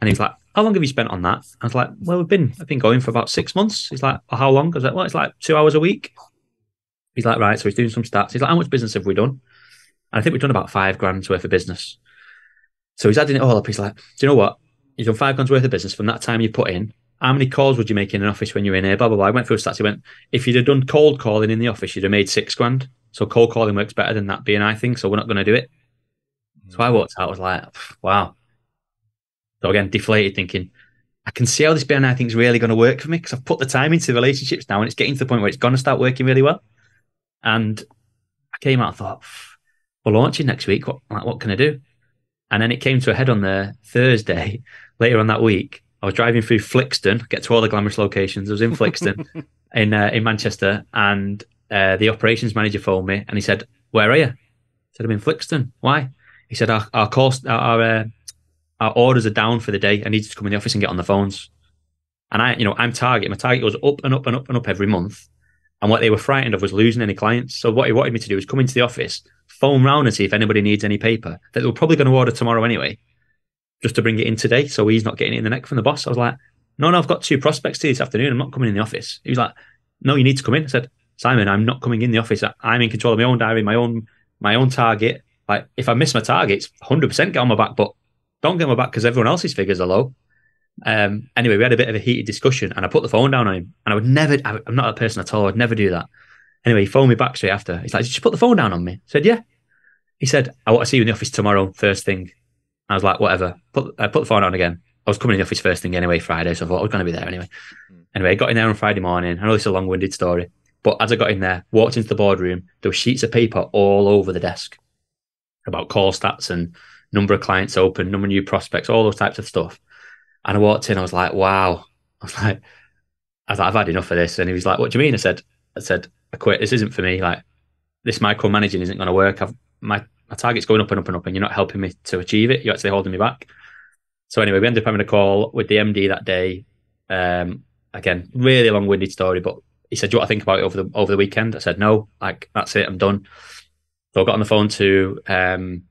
and he's like, "How long have you spent on that?" I was like, "Well, we've been I've been going for about six months." He's like, well, "How long?" I was like, "Well, it's like two hours a week." He's like, "Right." So he's doing some stats. He's like, "How much business have we done?" And I think we've done about five grand's worth of business. So he's adding it all up. He's like, "Do you know what? You've done five grand's worth of business from that time you put in. how many calls would you make in an office when you're in here? Blah blah blah. I went through stats. He went, if you'd have done cold calling in the office, you'd have made six grand. So cold calling works better than that BNI thing. So we're not going to do it. So I walked out. I was like, wow. So again, deflated, thinking I can see how this BNI thing's really going to work for me because I've put the time into the relationships now, and it's getting to the point where it's going to start working really well. And I came out and thought, we're launching next week. What like, what can I do? And then it came to a head on the Thursday later on that week. I was driving through Flixton, get to all the glamorous locations. I was in Flixton in uh, in Manchester, and uh, the operations manager phoned me and he said, "Where are you?" I said, "I'm in Flixton. Why?" He said, "Our our course, our uh, our orders are down for the day. I need to come in the office and get on the phones." And I, you know, I'm target. My target goes up and up and up and up every month. And what they were frightened of was losing any clients. So what he wanted me to do was come into the office, phone round and see if anybody needs any paper that they were probably going to order tomorrow anyway, just to bring it in today. So he's not getting it in the neck from the boss. I was like, no, no, I've got two prospects to this afternoon. I'm not coming in the office. He was like, no, you need to come in. I said, Simon, I'm not coming in the office. I'm in control of my own diary, my own my own target. Like if I miss my targets, 100% get on my back, but don't get on my back because everyone else's figures are low. Um, anyway, we had a bit of a heated discussion, and I put the phone down on him. And I would never, I'm not a person at all. I'd never do that. Anyway, he phoned me back straight after. He's like, "Did you put the phone down on me?" I said, "Yeah." He said, "I want to see you in the office tomorrow, first thing." I was like, "Whatever." Put I put the phone down again. I was coming in the office first thing anyway, Friday, so I thought I was going to be there anyway. Anyway, I got in there on Friday morning. I know it's a long-winded story, but as I got in there, walked into the boardroom, there were sheets of paper all over the desk about call stats and number of clients open, number of new prospects, all those types of stuff. And I walked in, I was like, wow. I was like, I've had enough of this. And he was like, What do you mean? I said, I said, I quit. This isn't for me. Like this micromanaging isn't going to work. I've my my target's going up and up and up, and you're not helping me to achieve it. You're actually holding me back. So anyway, we ended up having a call with the MD that day. Um, again, really long-winded story, but he said, "Do you want to think about it over the over the weekend?" I said, "No, like that's it. I'm done." So I got on the phone to um,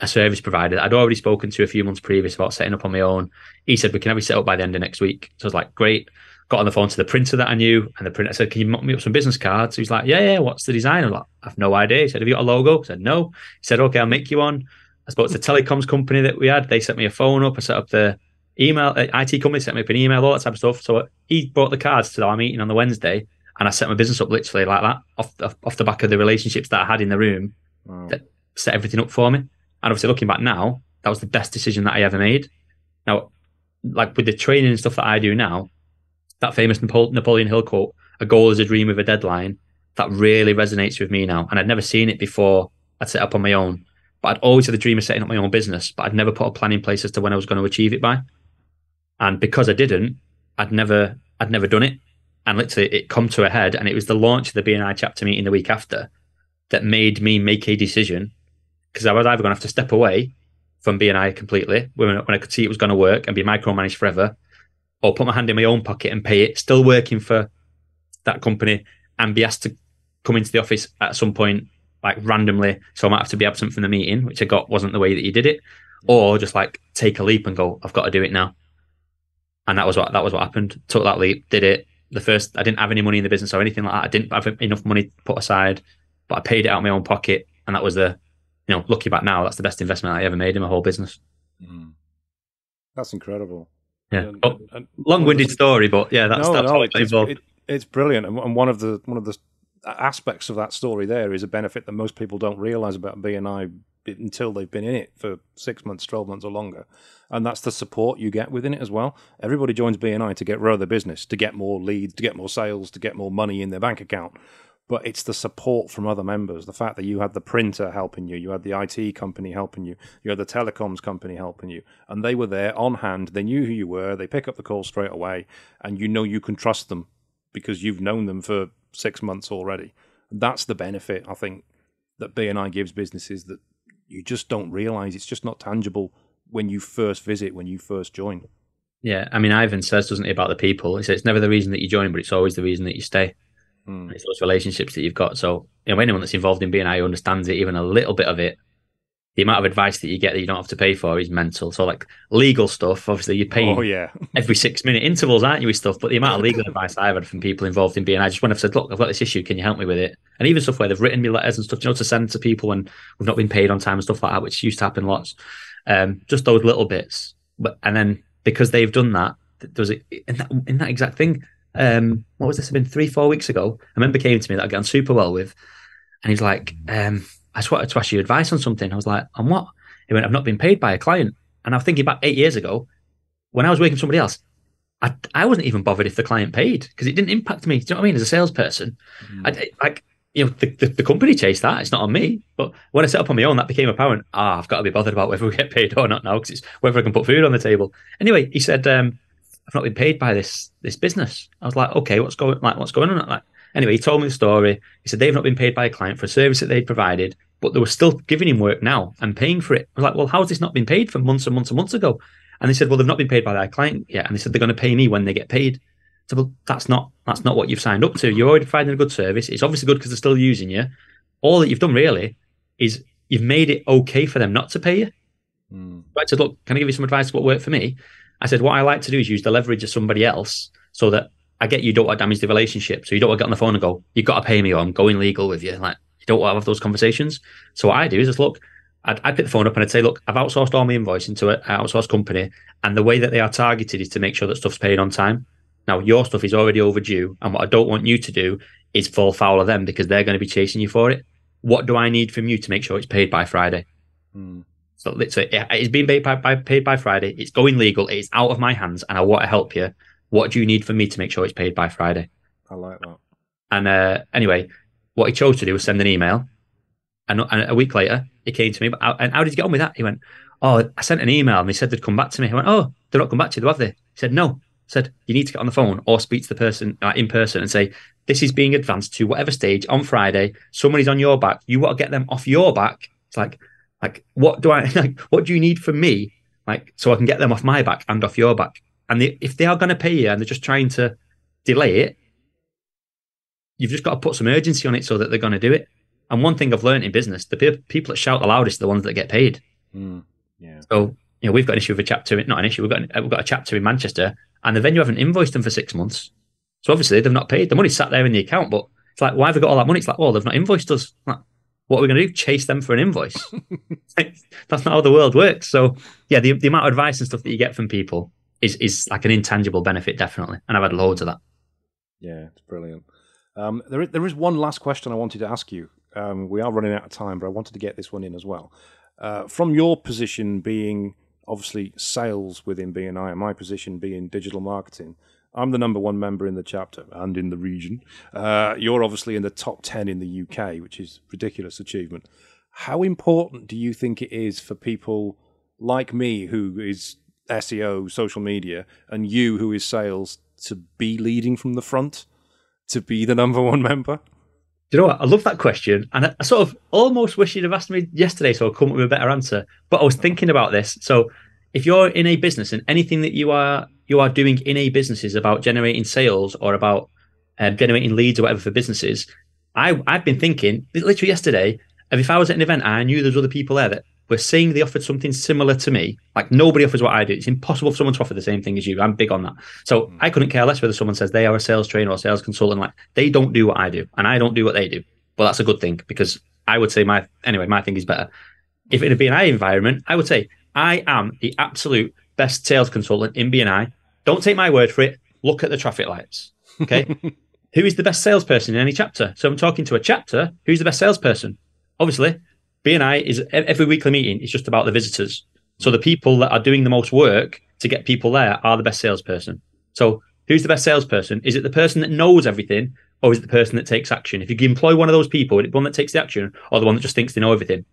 a service provider I'd already spoken to a few months previous about setting up on my own. He said, We can have you set up by the end of next week. So I was like, Great. Got on the phone to the printer that I knew, and the printer said, Can you mock me up some business cards? He's like, Yeah, yeah, what's the design? I'm like, I have no idea. He said, Have you got a logo? I said, No. He said, Okay, I'll make you one. I spoke to the telecoms company that we had. They set me a phone up. I set up the email, uh, IT company set me up an email, all that type of stuff. So he brought the cards to our meeting on the Wednesday, and I set my business up literally like that off, off, off the back of the relationships that I had in the room wow. that set everything up for me. And obviously, looking back now, that was the best decision that I ever made. Now, like with the training and stuff that I do now, that famous Napoleon Hill quote, a goal is a dream with a deadline, that really resonates with me now. And I'd never seen it before I'd set up on my own. But I'd always had the dream of setting up my own business, but I'd never put a plan in place as to when I was going to achieve it by. And because I didn't, I'd never I'd never done it. And literally it come to a head and it was the launch of the BNI chapter meeting the week after that made me make a decision because I was either going to have to step away from BNI completely when, when I could see it was going to work and be micromanaged forever, or put my hand in my own pocket and pay it, still working for that company and be asked to come into the office at some point, like randomly. So I might have to be absent from the meeting, which I got wasn't the way that you did it, or just like take a leap and go, I've got to do it now. And that was what that was what happened. Took that leap, did it. The first, I didn't have any money in the business or anything like that. I didn't have enough money put aside, but I paid it out of my own pocket, and that was the you know, looking back now, that's the best investment I ever made in my whole business. Mm. That's incredible. Yeah, and, oh, and long-winded the, story, but yeah, that's, no, that's no, it's, it, it's brilliant. And one of the one of the aspects of that story there is a benefit that most people don't realize about BNI until they've been in it for six months, twelve months, or longer, and that's the support you get within it as well. Everybody joins BNI to get grow their business, to get more leads, to get more sales, to get more money in their bank account but it's the support from other members. The fact that you had the printer helping you, you had the IT company helping you, you had the telecoms company helping you, and they were there on hand. They knew who you were. They pick up the call straight away, and you know you can trust them because you've known them for six months already. That's the benefit I think that BNI gives businesses that you just don't realize. It's just not tangible when you first visit, when you first join. Yeah, I mean, Ivan says, doesn't he, about the people? He says it's never the reason that you join, but it's always the reason that you stay. Mm. It's those relationships that you've got. So, you know, anyone that's involved in BNI understands it, even a little bit of it. The amount of advice that you get that you don't have to pay for is mental. So, like legal stuff, obviously, you pay oh, yeah. every six minute intervals, aren't you, with stuff? But the amount of legal advice I've had from people involved in BNI, just when I've said, look, I've got this issue, can you help me with it? And even stuff where they've written me letters and stuff, you know, to send to people when we've not been paid on time and stuff like that, which used to happen lots. Um, just those little bits. But, and then because they've done that, was a, in that in that exact thing. Um, what was this? Have been three, four weeks ago. A member came to me that I got on super well with, and he's like, um, "I just wanted to ask you advice on something." I was like, "On what?" He went, "I've not been paid by a client." And I was thinking about eight years ago, when I was working for somebody else, I, I wasn't even bothered if the client paid because it didn't impact me. Do you know what I mean? As a salesperson, mm. I, like you know, the, the, the, company chased that. It's not on me. But when I set up on my own, that became apparent. Ah, I've got to be bothered about whether we get paid or not now because it's whether I can put food on the table. Anyway, he said, um, "I've not been paid by this this business." I was like, "Okay, what's going like what's going on?" Like, anyway, he told me the story. He said they've not been paid by a client for a service that they'd provided, but they were still giving him work now and paying for it. I was like, "Well, how has this not been paid for months and months and months ago?" And they said, "Well, they've not been paid by their client yet," and they said they're going to pay me when they get paid. So, well, that's not that's not what you've signed up to. You're already providing a good service. It's obviously good because they're still using you. All that you've done really is you've made it okay for them not to pay you. Mm. I said, look, can I give you some advice what worked for me? I said, what I like to do is use the leverage of somebody else so that I get you don't want to damage the relationship. So you don't want to get on the phone and go, you've got to pay me or I'm going legal with you. Like you don't want to have those conversations. So what I do is just look, I'd, I'd pick the phone up and I'd say, look, I've outsourced all my invoicing to an outsourced company. And the way that they are targeted is to make sure that stuff's paid on time. Now, your stuff is already overdue. And what I don't want you to do is fall foul of them because they're going to be chasing you for it. What do I need from you to make sure it's paid by Friday? Hmm. So it's, it's being paid by, by, paid by Friday. It's going legal. It's out of my hands, and I want to help you. What do you need from me to make sure it's paid by Friday? I like that. And uh, anyway, what he chose to do was send an email. And, and a week later, he came to me. But And how did you get on with that? He went, "Oh, I sent an email, and they said they'd come back to me." He went, "Oh, they're not come back to you, have they?" He said, "No." said you need to get on the phone or speak to the person uh, in person and say this is being advanced to whatever stage on Friday. Somebody's on your back. You want to get them off your back. It's like, like what do I like? What do you need from me? Like so I can get them off my back and off your back. And they, if they are going to pay you and they're just trying to delay it, you've just got to put some urgency on it so that they're going to do it. And one thing I've learned in business, the people that shout the loudest are the ones that get paid. Mm, yeah. So you know, we've got an issue with a chapter, not an issue. We've got we've got a chapter in Manchester and the venue haven't invoiced them for six months. So obviously they've not paid. The money's sat there in the account, but it's like, why have they got all that money? It's like, well, they've not invoiced us. Like, what are we going to do? Chase them for an invoice? That's not how the world works. So yeah, the, the amount of advice and stuff that you get from people is is like an intangible benefit, definitely. And I've had loads of that. Yeah, it's brilliant. Um, there, there is one last question I wanted to ask you. Um, we are running out of time, but I wanted to get this one in as well. Uh, from your position being obviously sales within BNI, and my position being digital marketing. I'm the number one member in the chapter and in the region. Uh, you're obviously in the top 10 in the UK, which is ridiculous achievement. How important do you think it is for people like me, who is SEO, social media, and you, who is sales, to be leading from the front, to be the number one member? Do you know what? I love that question. And I, I sort of almost wish you'd have asked me yesterday so I'd come up with a better answer. But I was thinking about this. So if you're in a business and anything that you are you are doing in a business is about generating sales or about um, generating leads or whatever for businesses, I I've been thinking literally yesterday if I was at an event I knew there's other people there that were saying they offered something similar to me, like nobody offers what I do. It's impossible for someone to offer the same thing as you. I'm big on that. So mm. I couldn't care less whether someone says they are a sales trainer or sales consultant. Like they don't do what I do and I don't do what they do. But that's a good thing because I would say my anyway, my thing is better. If it in a BNI environment, I would say I am the absolute best sales consultant in BNI. Don't take my word for it. Look at the traffic lights. Okay. Who is the best salesperson in any chapter? So I'm talking to a chapter. Who's the best salesperson? Obviously, BNI is every weekly meeting is just about the visitors. So the people that are doing the most work to get people there are the best salesperson. So who's the best salesperson? Is it the person that knows everything, or is it the person that takes action? If you employ one of those people, is it the one that takes the action, or the one that just thinks they know everything?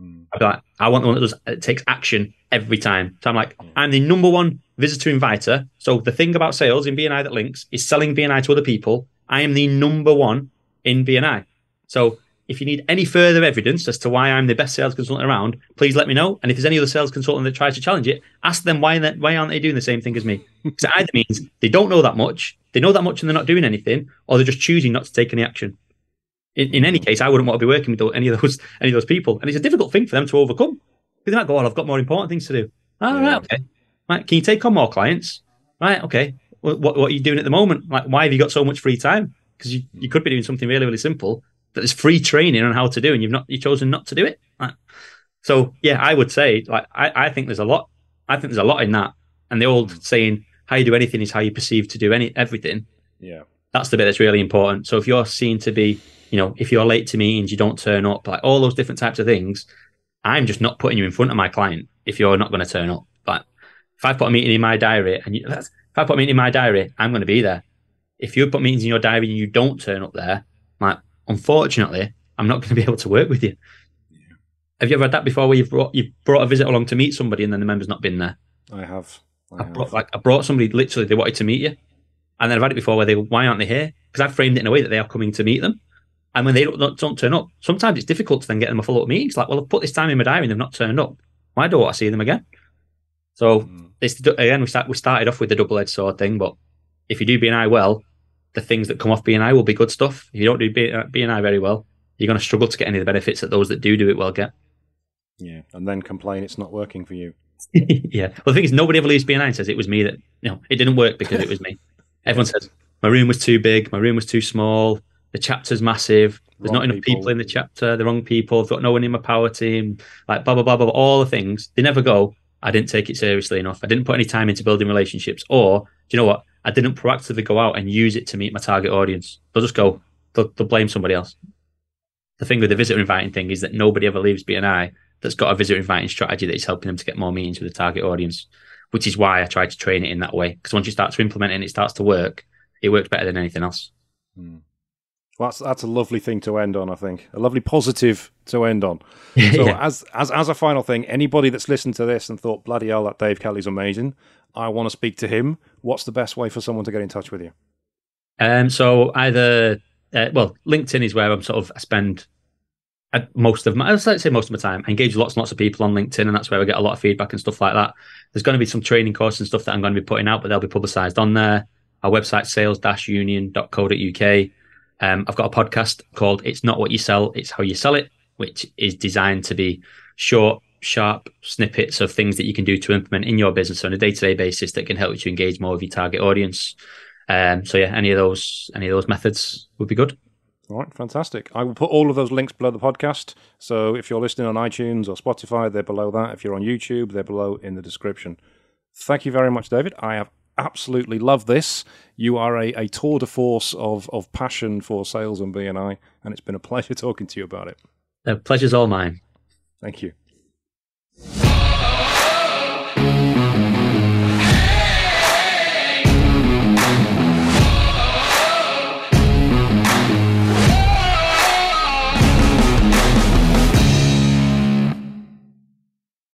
Mm. I'd be like, I want the one that does it takes action every time. So I'm like, mm. I'm the number one visitor inviter. So the thing about sales in BNI that links is selling BNI to other people. I am the number one in BNI. So if you need any further evidence as to why I'm the best sales consultant around, please let me know. And if there's any other sales consultant that tries to challenge it, ask them why why aren't they doing the same thing as me? Because it either means they don't know that much, they know that much and they're not doing anything, or they're just choosing not to take any action in, in any case, I wouldn't want to be working with any of those any of those people, and it's a difficult thing for them to overcome. Because they might oh, go, "Well, I've got more important things to do." Oh, yeah. right, okay. Right, can you take on more clients? Right, okay. What, what, what are you doing at the moment? Like, why have you got so much free time? Because you, you could be doing something really, really simple that is free training on how to do, and you've not you chosen not to do it. Right. So yeah, I would say like I, I think there's a lot. I think there's a lot in that. And the old hmm. saying, how you do anything is how you perceive to do any everything. Yeah. That's the bit that's really important. So if you're seen to be, you know, if you're late to meetings, you don't turn up, like all those different types of things, I'm just not putting you in front of my client if you're not going to turn up. But if I put a meeting in my diary and you, if I put a meeting in my diary, I'm going to be there. If you put meetings in your diary and you don't turn up there, like unfortunately, I'm not going to be able to work with you. Yeah. Have you ever had that before where you've brought you've brought a visit along to meet somebody and then the member's not been there? I have. I, I brought like I brought somebody literally they wanted to meet you, and then I've had it before where they why aren't they here? Because I've framed it in a way that they are coming to meet them, and when they don't, don't turn up, sometimes it's difficult to then get them a follow up meeting. It's like, well, I've put this time in my diary and they've not turned up. Why do I want to see them again? So mm. it's again we start we started off with the double edged sword thing, but if you do BNI well, the things that come off BNI will be good stuff. If you don't do BNI very well, you're going to struggle to get any of the benefits that those that do do it well get. Yeah, and then complain it's not working for you. yeah. Well, the thing is, nobody ever leaves BNI and I. says it was me that you know it didn't work because it was me. Everyone says my room was too big, my room was too small, the chapter's massive. There's wrong not enough people. people. in the chapter. The wrong people. I've got no one in my power team. Like blah blah blah blah. All the things they never go. I didn't take it seriously enough. I didn't put any time into building relationships. Or do you know what? I didn't proactively go out and use it to meet my target audience. They'll just go. They'll, they'll blame somebody else. The thing with the visitor inviting thing is that nobody ever leaves BNI that's got a visitor inviting strategy that is helping them to get more meetings with the target audience. Which is why I try to train it in that way. Because once you start to implement it and it starts to work, it works better than anything else. Hmm. Well, that's that's a lovely thing to end on. I think a lovely positive to end on. So, yeah. as as as a final thing, anybody that's listened to this and thought, "Bloody hell, that Dave Kelly's amazing," I want to speak to him. What's the best way for someone to get in touch with you? Um, so either uh, well, LinkedIn is where I'm sort of I spend uh, most of my I'd say most of my time. I engage lots and lots of people on LinkedIn, and that's where I get a lot of feedback and stuff like that. There's going to be some training courses and stuff that I'm going to be putting out, but they'll be publicised on there. Our website sales-union.co.uk. Um, I've got a podcast called It's Not What You Sell, It's How You Sell It, which is designed to be short, sharp snippets of things that you can do to implement in your business on a day to day basis that can help you to engage more with your target audience. Um, so yeah, any of those any of those methods would be good. All right, fantastic. I will put all of those links below the podcast. So if you're listening on iTunes or Spotify, they're below that. If you're on YouTube, they're below in the description. Thank you very much, David. I have absolutely love this. You are a, a tour de force of, of passion for sales and BNI, and it's been a pleasure talking to you about it. The pleasure's all mine. Thank you.